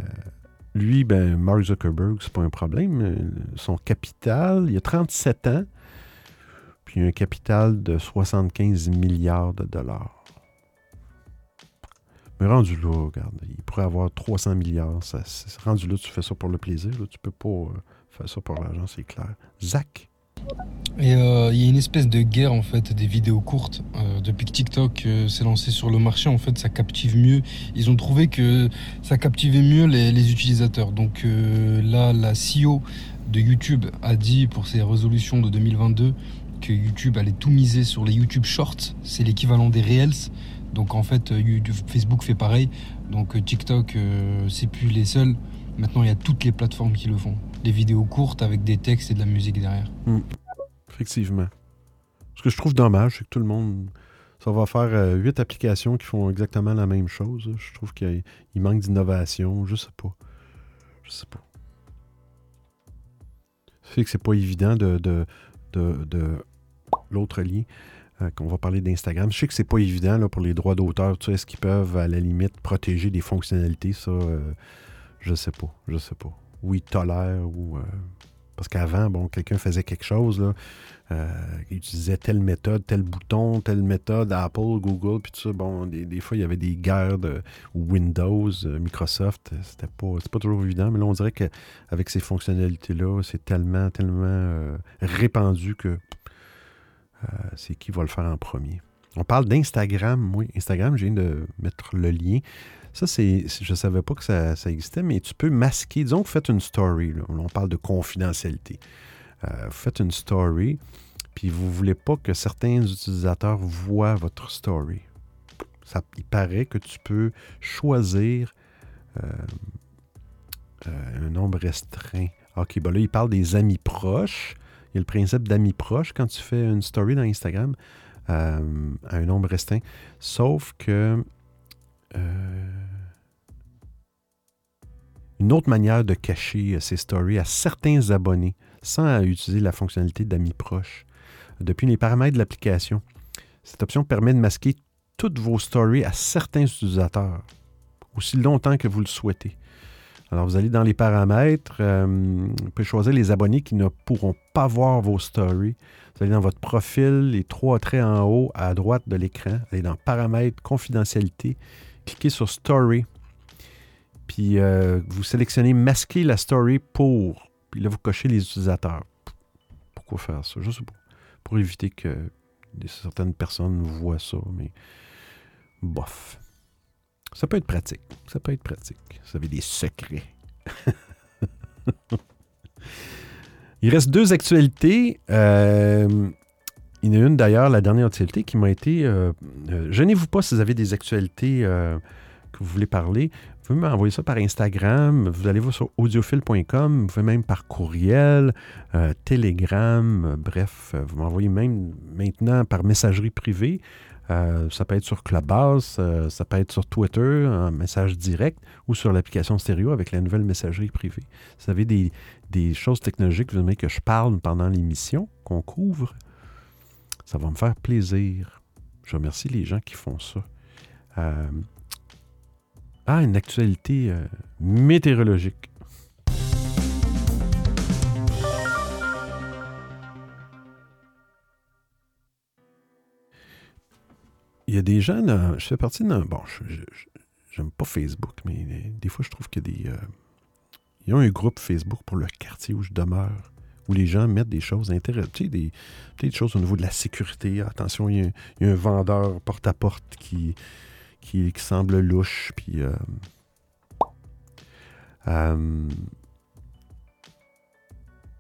lui, ben, Mark Zuckerberg, c'est pas un problème. Son capital, il a 37 ans, puis un capital de 75 milliards de dollars. Mais rendu là, regarde, il pourrait avoir 300 milliards. Ça, rendu là, tu fais ça pour le plaisir. là. tu peux pas euh, faire ça pour l'argent, c'est clair. Zach, Et euh, il y a une espèce de guerre en fait des vidéos courtes. Euh, depuis que TikTok s'est lancé sur le marché, en fait, ça captive mieux. Ils ont trouvé que ça captivait mieux les, les utilisateurs. Donc là, la CEO de YouTube a dit pour ses résolutions de 2022 que YouTube allait tout miser sur les YouTube Shorts. C'est l'équivalent des Reels. Donc en fait, euh, Facebook fait pareil. Donc euh, TikTok, euh, c'est plus les seuls. Maintenant, il y a toutes les plateformes qui le font. Des vidéos courtes avec des textes et de la musique derrière. effectivement. Ce que je trouve dommage, c'est que tout le monde. Ça va faire euh, huit applications qui font exactement la même chose. Je trouve qu'il il manque d'innovation. Je sais pas. Je sais pas. Ça fait que c'est pas évident de. de, de, de- L'autre lien, qu'on va parler d'Instagram. Je sais que c'est pas évident là, pour les droits d'auteur. Tu sais, est-ce qu'ils peuvent, à la limite, protéger des fonctionnalités? Ça, euh, je sais pas. Je sais pas. Ou ils tolèrent, ou. euh, parce qu'avant, bon, quelqu'un faisait quelque chose, euh, il utilisait telle méthode, tel bouton, telle méthode, Apple, Google, puis tout ça. Bon, des, fois, il y avait des guerres de Windows, euh, Microsoft. euh, C'était pas, pas toujours évident, mais là, on dirait qu'avec ces fonctionnalités-là, c'est tellement, tellement euh, répandu que euh, c'est qui va le faire en premier. On parle d'Instagram, oui. Instagram, je viens de mettre le lien. Ça, c'est, je ne savais pas que ça, existait, mais tu peux masquer. Disons que faites une story. on parle de confidentialité. Euh, faites une story, puis vous ne voulez pas que certains utilisateurs voient votre story. Ça, il paraît que tu peux choisir euh, un nombre restreint. OK, ben là, il parle des amis proches. Le principe d'amis proches quand tu fais une story dans Instagram euh, à un nombre restreint. Sauf que euh, une autre manière de cacher euh, ces stories à certains abonnés sans utiliser la fonctionnalité d'amis proches. Depuis les paramètres de l'application, cette option permet de masquer toutes vos stories à certains utilisateurs, aussi longtemps que vous le souhaitez. Alors, vous allez dans les paramètres, euh, vous pouvez choisir les abonnés qui ne pourront pas voir vos stories. Vous allez dans votre profil, les trois traits en haut à droite de l'écran, allez dans paramètres, confidentialité, cliquez sur story, puis euh, vous sélectionnez masquer la story pour, puis là vous cochez les utilisateurs. Pourquoi faire ça? Pas. Pour éviter que certaines personnes voient ça, mais bof. Ça peut être pratique. Ça peut être pratique. Vous avez des secrets. Il reste deux actualités. Euh, il y en a une d'ailleurs, la dernière actualité, qui m'a été. euh, euh, Gênez-vous pas si vous avez des actualités euh, que vous voulez parler. Vous pouvez m'envoyer ça par Instagram. Vous allez voir sur audiophile.com. Vous pouvez même par courriel, euh, Telegram. bref, vous m'envoyez même maintenant par messagerie privée. Euh, ça peut être sur Clubhouse, euh, ça peut être sur Twitter, en message direct, ou sur l'application stéréo avec la nouvelle messagerie privée. Vous avez des, choses technologiques que vous aimeriez que je parle pendant l'émission, qu'on couvre, ça va me faire plaisir. Je remercie les gens qui font ça. Euh, ah, une actualité météorologique. Il y a des gens, je fais partie d'un. Bon, j'aime pas Facebook, mais des fois, je trouve qu'il y a des. euh, il y a un groupe Facebook pour le quartier où je demeure, où les gens mettent des choses intéressantes, tu sais, des, choses au niveau de la sécurité. Attention, il y a, un vendeur porte-à-porte qui, qui, semble louche, puis. euh, euh,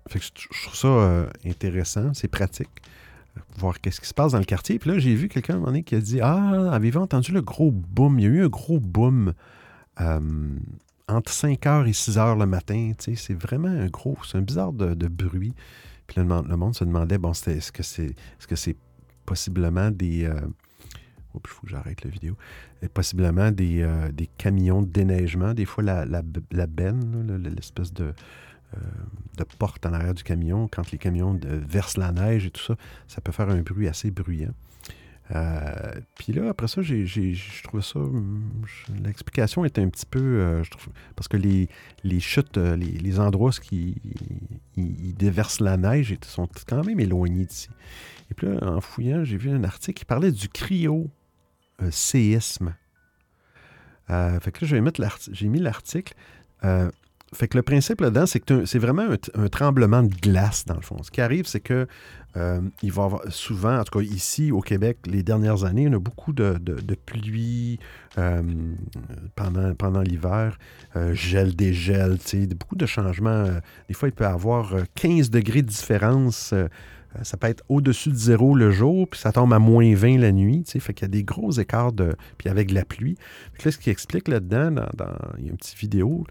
fait que je je trouve ça euh, intéressant, c'est pratique. Voir qu'est-ce qui se passe dans le quartier. Puis là, j'ai vu quelqu'un un moment donné qui a dit Ah, avez-vous entendu le gros boom? Il y a eu un gros boom euh, entre 5h et 6h le matin. Tu sais, c'est vraiment un gros, c'est un bizarre de, bruit. Puis là, le, monde- se demandait Bon, est-ce que c'est est-ce que c'est possiblement des. euh, il faut que j'arrête la vidéo. Et possiblement des, euh, des camions de déneigement. Des fois, la, la, la benne, l'espèce de, de porte en arrière du camion, quand les camions de- versent la neige et tout ça, ça peut faire un bruit assez bruyant. Euh, Puis là, après ça, je trouve ça. L'explication est un petit peu. euh, parce que les, chutes, euh, les, les endroits où ils, déversent la neige ils sont quand même éloignés d'ici. Et puis là, en fouillant, j'ai vu un article qui parlait du cryo-séisme. Fait que là, j'ai mis l'article. Fait que le principe là-dedans, c'est que c'est vraiment un, tremblement de glace, dans le fond. Ce qui arrive, c'est que euh, il va avoir souvent, en tout cas ici au Québec, les dernières années, y a beaucoup de, pluie euh, pendant, pendant l'hiver, euh, gel, dégel, beaucoup de changements. Euh, Des fois, il peut y avoir euh, 15 degrés de différence. ça peut être au-dessus de zéro le jour, puis ça tombe à moins 20 la nuit. Fait qu'il y a des gros écarts de. Puis avec la pluie. Là, ce qui explique là-dedans, dans, dans- il y a une petite vidéo,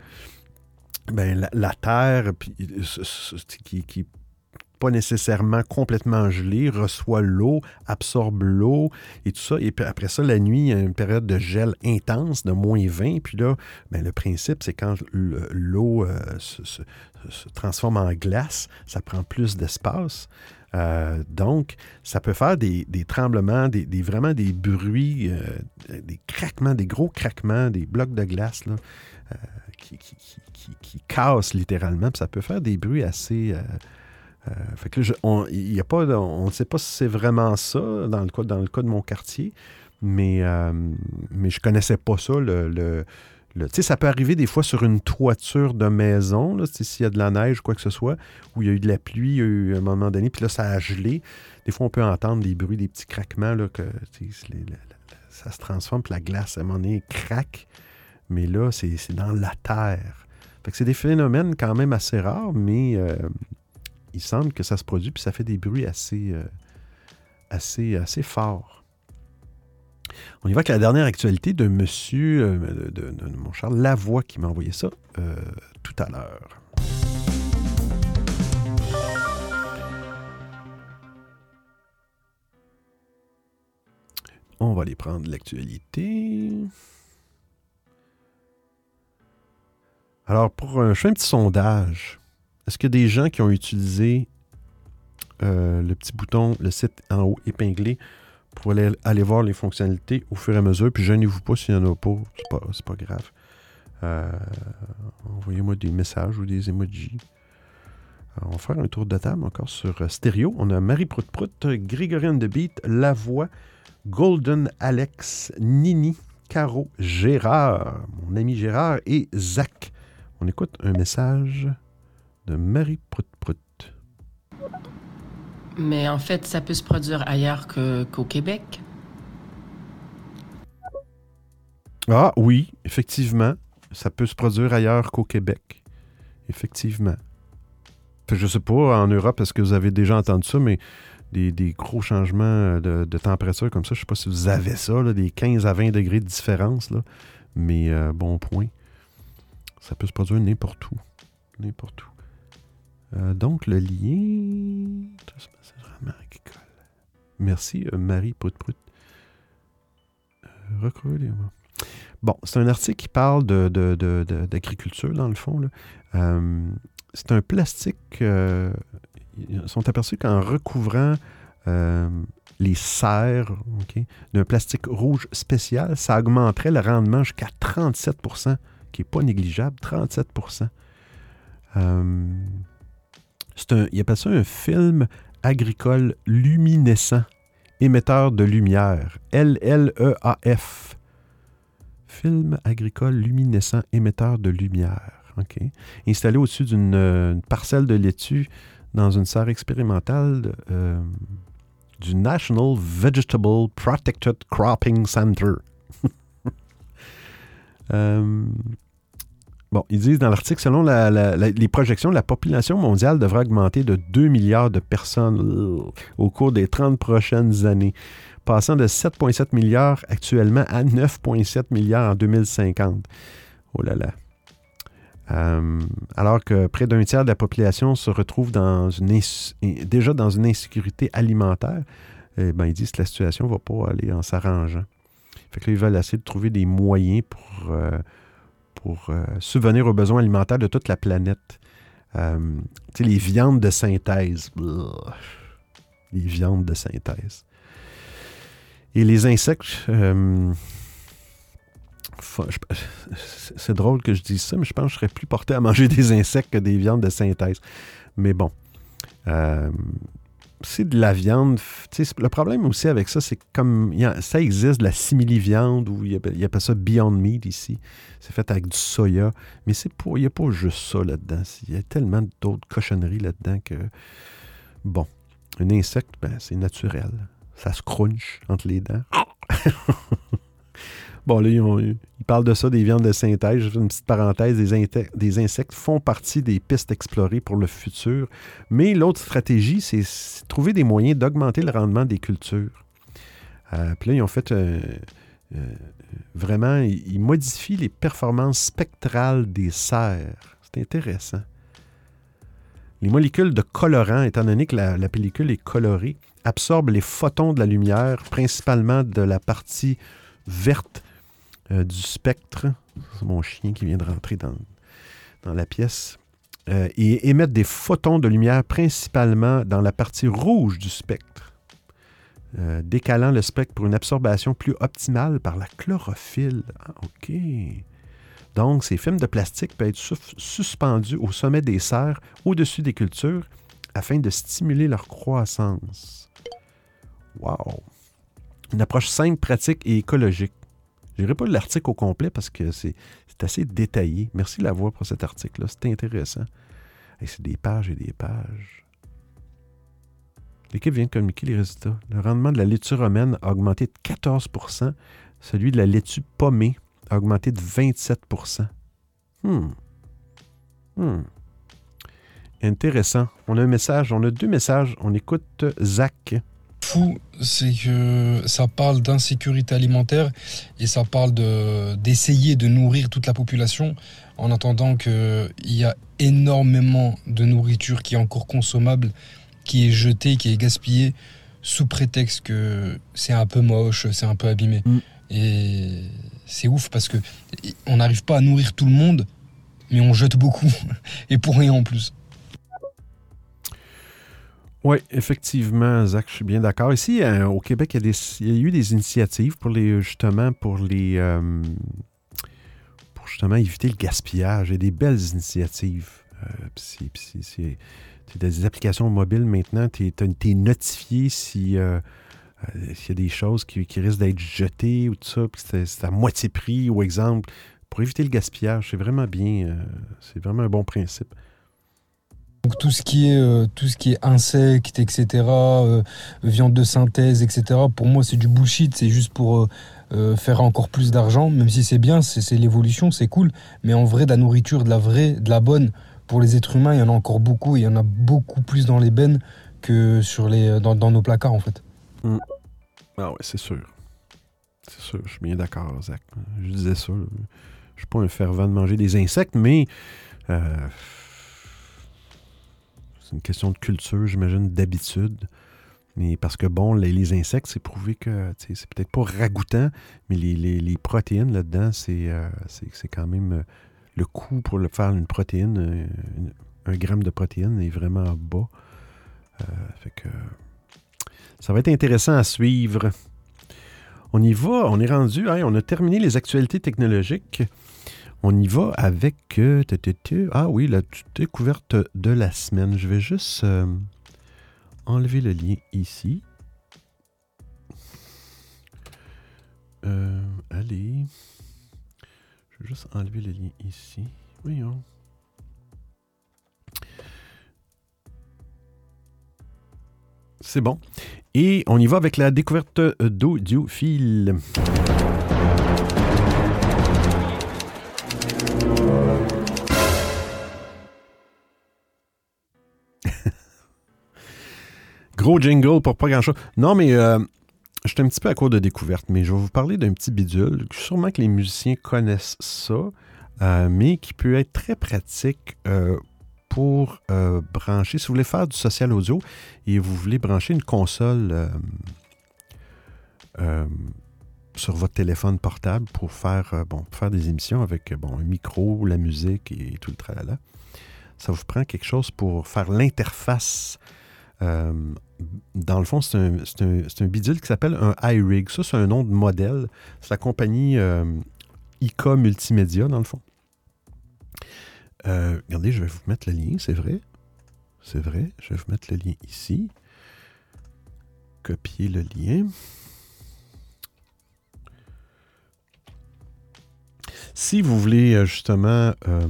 ben, la, Terre, puis, euh, qui, qui pas nécessairement complètement gelée, reçoit l'eau, absorbe l'eau et tout ça. Et puis après ça, la nuit, il y a une période de gel intense, de moins 20. Puis là, ben, le principe, c'est quand le- l'eau euh, se, transforme en glace, ça prend plus d'espace. Euh, donc, ça peut faire des, des tremblements, des, vraiment des bruits, des craquements, des gros craquements, des blocs de glace là, qui, cassent littéralement. Ça peut faire des bruits assez. euh, euh, fait que là, on, ne sait pas si c'est vraiment ça dans le cas, de mon quartier, mais, euh, mais je connaissais pas ça. Le, le- ça peut arriver des fois sur une toiture de maison, s'il y a de la neige ou quoi que ce soit, où il y a eu de la pluie, il un moment donné, puis là, ça a gelé. Des fois, on peut entendre des bruits, des petits craquements, que ça se transforme, puis la glace, à un moment donné, craque. Mais là, c'est dans la terre. Fait que c'est des phénomènes quand même assez rares, mais euh, il semble que ça se produit, puis ça fait des bruits assez, euh, assez, assez forts. On y va avec la dernière actualité de monsieur, euh, de, de- de mon Charles Lavoie qui m'a envoyé ça tout à l'heure. On va aller prendre l'actualité. Alors, pour un, je fais un petit sondage. Est-ce a des gens qui ont utilisé euh, le petit bouton, le site en haut épinglé pour aller, aller voir les fonctionnalités au fur et à mesure? Puis gênez-vous pas s'il n'y en a pas. C'est pas, pas grave. Euh, Envoyez-moi des messages ou des emojis. Alors, on va faire un tour de table encore sur euh, stéréo. On a Marie Prout Prout, Grégorienne de Beat, Lavoie, Golden Alex, Nini, Caro, Gérard, mon ami Gérard et Zach. On écoute un message de Marie Prout Prout. Mais en fait, ça peut se produire ailleurs qu'au Québec. Ah oui, effectivement, ça peut se produire ailleurs qu'au Québec. Effectivement. Je sais pas, en Europe, est-ce que vous avez déjà entendu ça, mais des, des gros changements de, de température comme ça, je sais pas si vous avez ça, là, des 15 à 20 degrés de différence, là. mais euh, bon point. Ça peut se produire n'importe où. N'importe où. Euh, donc, le lien... C'est vraiment agricole. Merci, euh, Marie Prout Prout. Euh, recruter les- Bon, c'est un article qui parle de- de- de- d'agriculture, dans le fond. c'est un plastique. euh, ils sont aperçus qu'en recouvrant les serres d'un plastique rouge spécial, ça augmenterait le rendement jusqu'à 37 qui n'est pas négligeable, 37 Euh, c'est un, Ils appellent ça un film agricole luminescent, émetteur de lumière. L-L-E-A-F. Film agricole luminescent émetteur de lumière. Installé au-dessus d'une euh, parcelle de laitue dans une serre expérimentale euh, du National Vegetable Protected Cropping Center. Euh, Ils disent dans l'article, selon les projections, la population mondiale devrait augmenter de 2 milliards de personnes euh, au cours des 30 prochaines années, passant de 7,7 milliards actuellement à 9,7 milliards en 2050. Oh là là. Euh, alors que près d'un tiers de la population se retrouve déjà dans une insécurité alimentaire, eh ben, ils disent que la situation ne va pas aller en s'arrangeant. Fait que là, ils veulent essayer de trouver des moyens pour, euh, pour euh, subvenir aux besoins alimentaires de toute la planète. Euh, tu sais, les viandes de synthèse. Les viandes de synthèse. Et les insectes. euh, c'est drôle que je dise ça, mais je pense que je serais plus porté à manger des insectes que des viandes de synthèse. Mais bon. C'est de la viande. Le problème aussi avec ça, c'est comme ça existe la simili-viande, ou il appelle ça Beyond Meat ici. C'est fait avec du soya. Mais c'est pas, il n'y a pas juste ça là-dedans. Il y a tellement d'autres cochonneries là-dedans que. Bon. Un insecte, ben, c'est naturel. Ça se crunch entre les dents. Bon, là, ils, parlent de ça, des viandes de synthèse. Je fais une petite parenthèse. Des, insectes font partie des pistes explorées pour le futur. Mais l'autre stratégie, c'est trouver des moyens d'augmenter le rendement des cultures. Euh, Puis là, ils ont fait euh, euh, vraiment, ils, modifient les performances spectrales des serres. C'est intéressant. Les molécules de colorant, étant donné que la pellicule est colorée, absorbent les photons de la lumière, principalement de la partie verte euh, du spectre. C'est mon chien qui vient de rentrer dans, la pièce. Euh, et émettent des photons de lumière principalement dans la partie rouge du spectre, euh, décalant le spectre pour une absorption plus optimale par la chlorophylle. Ah, OK. Donc, ces films de plastique peuvent être sus- suspendus au sommet des serres, au-dessus des cultures, afin de stimuler leur croissance. Wow! Une approche simple, pratique et écologique. Je n'irai pas l'article au complet parce que c'est assez détaillé. Merci la voix pour cet article-là. C'est intéressant. C'est des pages et des pages. L'équipe vient de communiquer les résultats. Le rendement de la laitue romaine a augmenté de 14% Celui de la laitue pommée a augmenté de 27% Hmm. Hmm. Intéressant. On a un message, on a deux messages. On écoute Zach. Fou, c'est que ça parle d'insécurité alimentaire et ça parle de d'essayer de nourrir toute la population en attendant qu'il y a énormément de nourriture qui est encore consommable, qui est jetée, qui est gaspillée sous prétexte que c'est un peu moche, c'est un peu abîmé. Mm. Et c'est ouf parce que on n'arrive pas à nourrir tout le monde, mais on jette beaucoup et pour rien en plus. Oui, effectivement, Zach, je suis bien d'accord. Ici, euh, au Québec, il y, a des- il y a eu des initiatives pour les justement pour les euh, pour justement éviter le gaspillage. Il y a des belles initiatives. Euh, des applications mobiles maintenant. Tu es, notifié si euh, s'il y a des choses qui, qui risquent d'être jetées ou tout ça, puis c'est à moitié prix, ou exemple, pour éviter le gaspillage. C'est vraiment bien. c'est vraiment un bon principe. Donc tout ce qui est euh, tout ce qui est insectes, etc., euh, viande de synthèse, etc. Pour moi, c'est du bullshit. C'est juste pour euh, faire encore plus d'argent. Même si c'est bien, c'est l'évolution, c'est cool. Mais en vrai, de la nourriture, de la vraie, de la bonne pour les êtres humains, il y en a encore beaucoup. Il y en a beaucoup plus dans les bennes que sur les dans, nos placards en fait. Ah ouais, c'est sûr. C'est sûr, je suis bien d'accord, Zach. Je disais ça. là. Je suis pas un fervent de manger des insectes, mais c'est une question de culture, j'imagine, d'habitude. Mais parce que, bon, les, insectes, c'est prouvé que c'est peut-être pas ragoûtant, mais les, protéines là-dedans, c'est euh, quand même euh, le coût pour faire une protéine, euh, un gramme de protéines est vraiment bas. Fait que ça va être intéressant à suivre. On y va, on est rendu, hein, on a terminé les actualités technologiques. On y va avec. euh, ah oui, la découverte de la semaine. Je vais juste euh, enlever le lien ici. Euh, allez. Je vais juste enlever le lien ici. Voyons. C'est bon. Et on y va avec la découverte d'audiophile. Gros jingle pour pas grand-chose. Non, mais euh, je suis un petit peu à court de découverte, mais je vais vous parler d'un petit bidule. Sûrement que les musiciens connaissent ça, euh, mais qui peut être très pratique euh, pour brancher. Si vous voulez faire du social audio et vous voulez brancher une console sur votre téléphone portable pour faire, bon, faire des émissions avec bon, un micro, la musique et tout le tralala, ça vous prend quelque chose pour faire l'interface. Dans le fond, c'est un, un- bidule qui s'appelle un iRig. Ça, c'est un nom de modèle. C'est la compagnie euh, IK Multimédia, dans le fond. Euh, regardez, je vais vous mettre le lien, c'est vrai. C'est vrai. Je vais vous mettre le lien ici. Copier le lien. Si vous voulez euh, justement euh,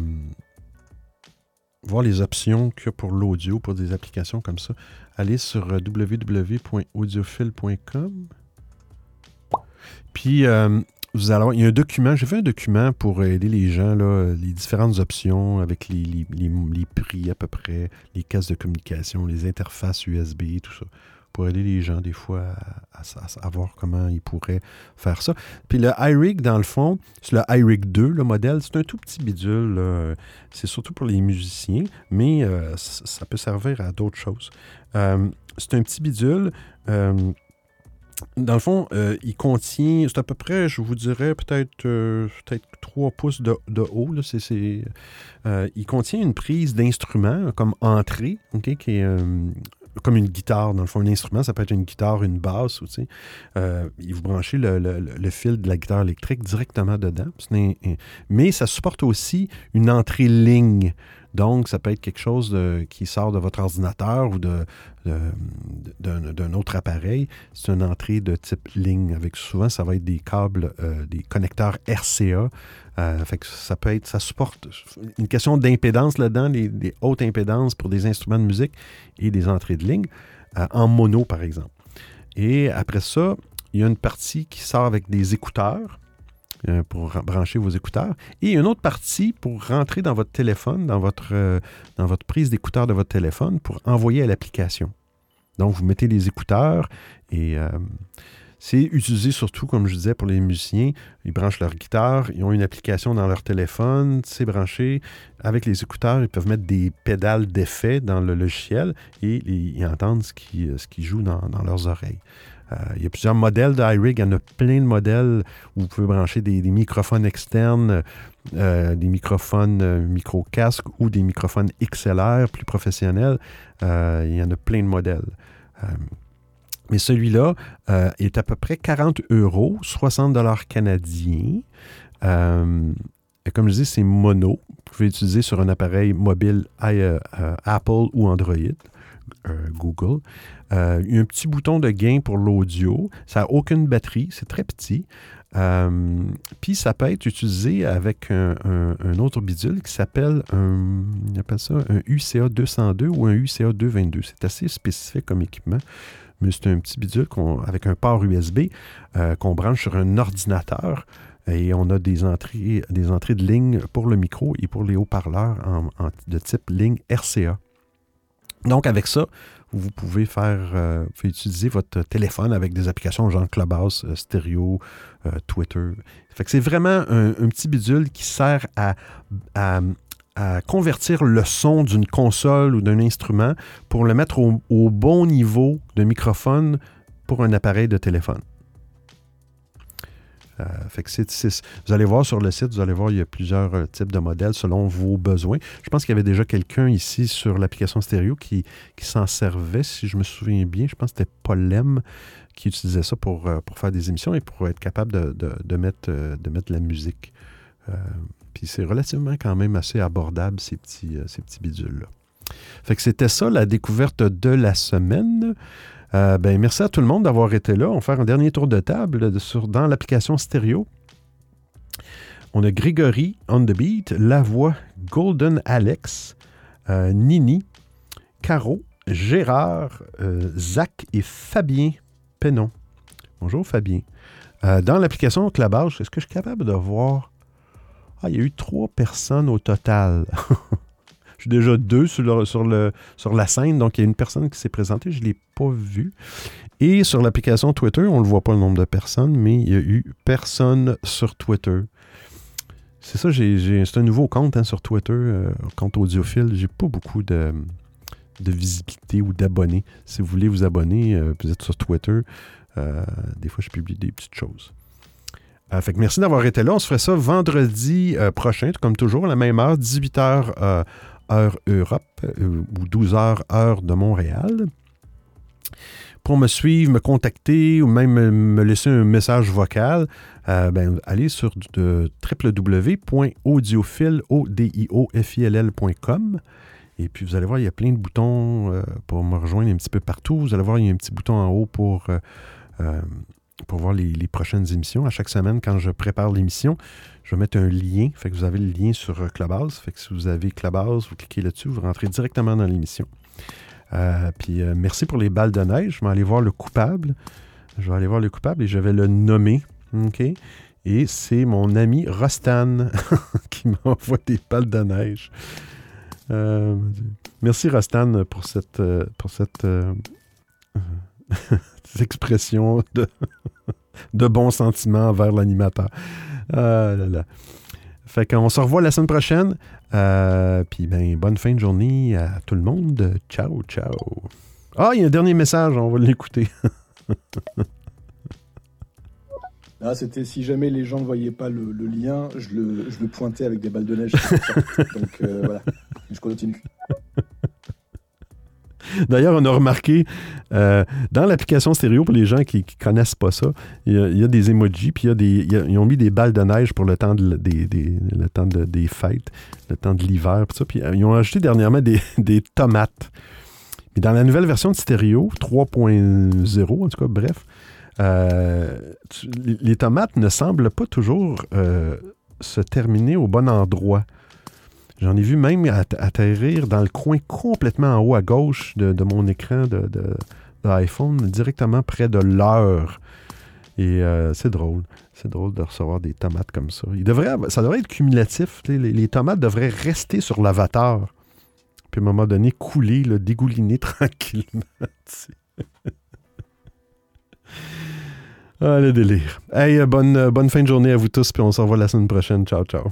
voir les options qu'il y a pour l'audio, pour des applications comme ça, allez sur euh, www.audiophile.com. Puis, euh, vous allez il y a un document, j'ai fait un document pour aider les gens, les différentes options avec les prix à peu près, les cases de communication, les interfaces USB, tout ça, pour aider les gens des fois à, à à savoir comment ils pourraient faire ça. Puis le iRig, dans le fond, c'est le iRig 2, le modèle, c'est un tout petit bidule, c'est surtout pour les musiciens, mais euh, ça peut servir à d'autres choses. Euh, c'est un petit bidule. euh, dans le fond, il contient, c'est à peu près, je vous dirais, peut-être peut-être 3 pouces de, haut. là, c'est- il contient une prise d'instrument comme entrée, qui est comme une guitare. Dans le fond, un instrument, ça peut être une guitare, une basse. Sais. Euh, vous branchez le, fil de la guitare électrique directement dedans. Mais ça supporte aussi une entrée ligne. Donc, ça peut être quelque chose qui sort de votre ordinateur ou d'un, autre appareil. C'est une entrée de type ligne. Avec souvent, ça va être des câbles, euh, des connecteurs RCA. Euh, ça peut être, ça supporte une question d'impédance là-dedans, les hautes impédances pour des instruments de musique et des entrées de ligne, euh, en mono par exemple. Et après ça, il y a une partie qui sort avec des écouteurs euh, pour ra- brancher vos écouteurs et une autre partie pour rentrer dans votre téléphone, dans votre, euh, dans votre prise d'écouteurs de votre téléphone pour envoyer à l'application. Donc, vous mettez les écouteurs et euh, c'est utilisé surtout, comme je disais, pour les musiciens. Ils branchent leur guitare, ils ont une application dans leur téléphone, c'est branché. Avec les écouteurs, ils peuvent mettre des pédales d'effet dans le logiciel et ils, ils entendent ce qui, ce qui joue dans, dans leurs oreilles. Euh, il y a plusieurs modèles d'iRig. Il y en a plein de modèles où vous pouvez brancher des, microphones externes, euh, des microphones euh, micro-casques ou des microphones XLR plus professionnels. Il y en a plein de modèles. Mais celui-là est à peu près 40 euros, 60 dollars canadiens. Et comme je dis, c'est mono. Vous pouvez l'utiliser sur un appareil mobile Apple ou Android, Google. Euh, un petit bouton de gain pour l'audio. Ça n'a aucune batterie, c'est très petit. Euh, Puis ça peut être utilisé avec un, autre bidule qui s'appelle un, un UCA 202 ou un UCA 222. C'est assez spécifique comme équipement, mais c'est un petit bidule avec un port USB euh, qu'on branche sur un ordinateur et on a des entrées, des entrées de ligne pour le micro et pour les haut-parleurs de type ligne RCA. Donc avec ça, vous pouvez faire, euh, vous pouvez utiliser votre téléphone avec des applications genre Clubhouse, euh, Stereo, euh, Twitter. C'est vraiment un, petit bidule qui sert à convertir le son d'une console ou d'un instrument pour le mettre au, au bon niveau de microphone pour un appareil de téléphone. Euh, vous allez voir sur le site, vous allez voir, il y a plusieurs euh, types de modèles selon vos besoins. Je pense qu'il y avait déjà quelqu'un ici sur l'application stéréo qui, s'en servait, si je me souviens bien. Je pense que c'était Paul Lem qui utilisait ça pour, euh, faire des émissions et pour être capable de, mettre, de la musique. Puis c'est relativement quand même assez abordable, ces petits, ces petits bidules-là. Fait que c'était ça, la découverte de la semaine. Euh, ben, merci à tout le monde d'avoir été là. On va faire un dernier tour de table dans l'application stéréo. On a Grégory on the beat, La Voix, Golden Alex, euh, Nini, Caro, Gérard, euh, Zach et Fabien Pénon. Bonjour Fabien. Dans l'application Clubhouse, est-ce que je suis capable de voir... Ah, il y a eu trois personnes au total. suis déjà deux sur, le- sur, la scène, donc il y a une personne qui s'est présentée, je ne l'ai pas vue. Et sur l'application Twitter, on ne le voit pas le nombre de personnes, mais il y a eu personne sur Twitter. C'est ça, j'ai, c'est un nouveau compte hein, sur Twitter, euh, compte audiophile. J'ai pas beaucoup de, de visibilité ou d'abonnés. Si vous voulez vous abonner, euh, vous êtes sur Twitter. euh, des fois, je publie des petites choses. Euh, fait que merci d'avoir été là. On se ferait ça vendredi prochain, comme toujours, à la même heure, 18h heure Europe euh, ou 12h heure de Montréal. Pour me suivre, me contacter ou même me- me laisser un message vocal, euh, ben, allez sur www.audiophile.com et puis vous allez voir, il y a plein de boutons euh, pour me rejoindre un petit peu partout. Vous allez voir, il y a un petit bouton en haut pour, euh, euh, pour voir les, prochaines émissions. À chaque semaine, quand je prépare l'émission, je vais mettre un lien. Fait que vous avez le lien sur euh, Clubhouse. Fait que si vous avez Clubhouse, vous cliquez là-dessus, vous rentrez directement dans l'émission. Euh, puis euh, merci pour les balles de neige. Je vais aller voir le coupable. Je vais aller voir le coupable et je vais le nommer. OK? Et c'est mon ami Rostan qui m'envoie des balles de neige. Merci Rostan pour cette, pour cette, euh, cette expression de, de bons sentiments envers l'animateur. Ah là là. Fait qu'on se revoit la semaine prochaine. Euh, Puis ben, bonne fin de journée à tout le monde. Ciao, ciao. Ah, il y a un dernier message, on va l'écouter. Ah, c'était si jamais les gens ne voyaient pas le, le lien, je le, je le pointais avec des balles de neige. Donc euh, voilà, je continue. D'ailleurs, on a remarqué euh, dans l'application stéréo, pour les gens qui ne connaissent pas ça, il y, a, des emojis, puis ils ont mis des balles de neige pour le temps, des, le temps de- des fêtes, le temps de l'hiver, puis ça. Euh, ils ont ajouté dernièrement des, tomates. Mais dans la nouvelle version de stéréo, 3.0, en tout cas, bref, euh, les, tomates ne semblent pas toujours se terminer au bon endroit. J'en ai vu même at- atterrir dans le coin complètement en haut à gauche de, mon écran de, iPhone, directement près de l'heure. Et euh, c'est drôle. C'est drôle de recevoir des tomates comme ça. Il devrait, ça devrait être cumulatif. Les, tomates devraient rester sur l'avatar. Puis à un moment donné, couler, là, dégouliner tranquillement. ah, le délire. Hey, bonne, bonne fin de journée à vous tous, puis on se revoit la semaine prochaine. Ciao, ciao.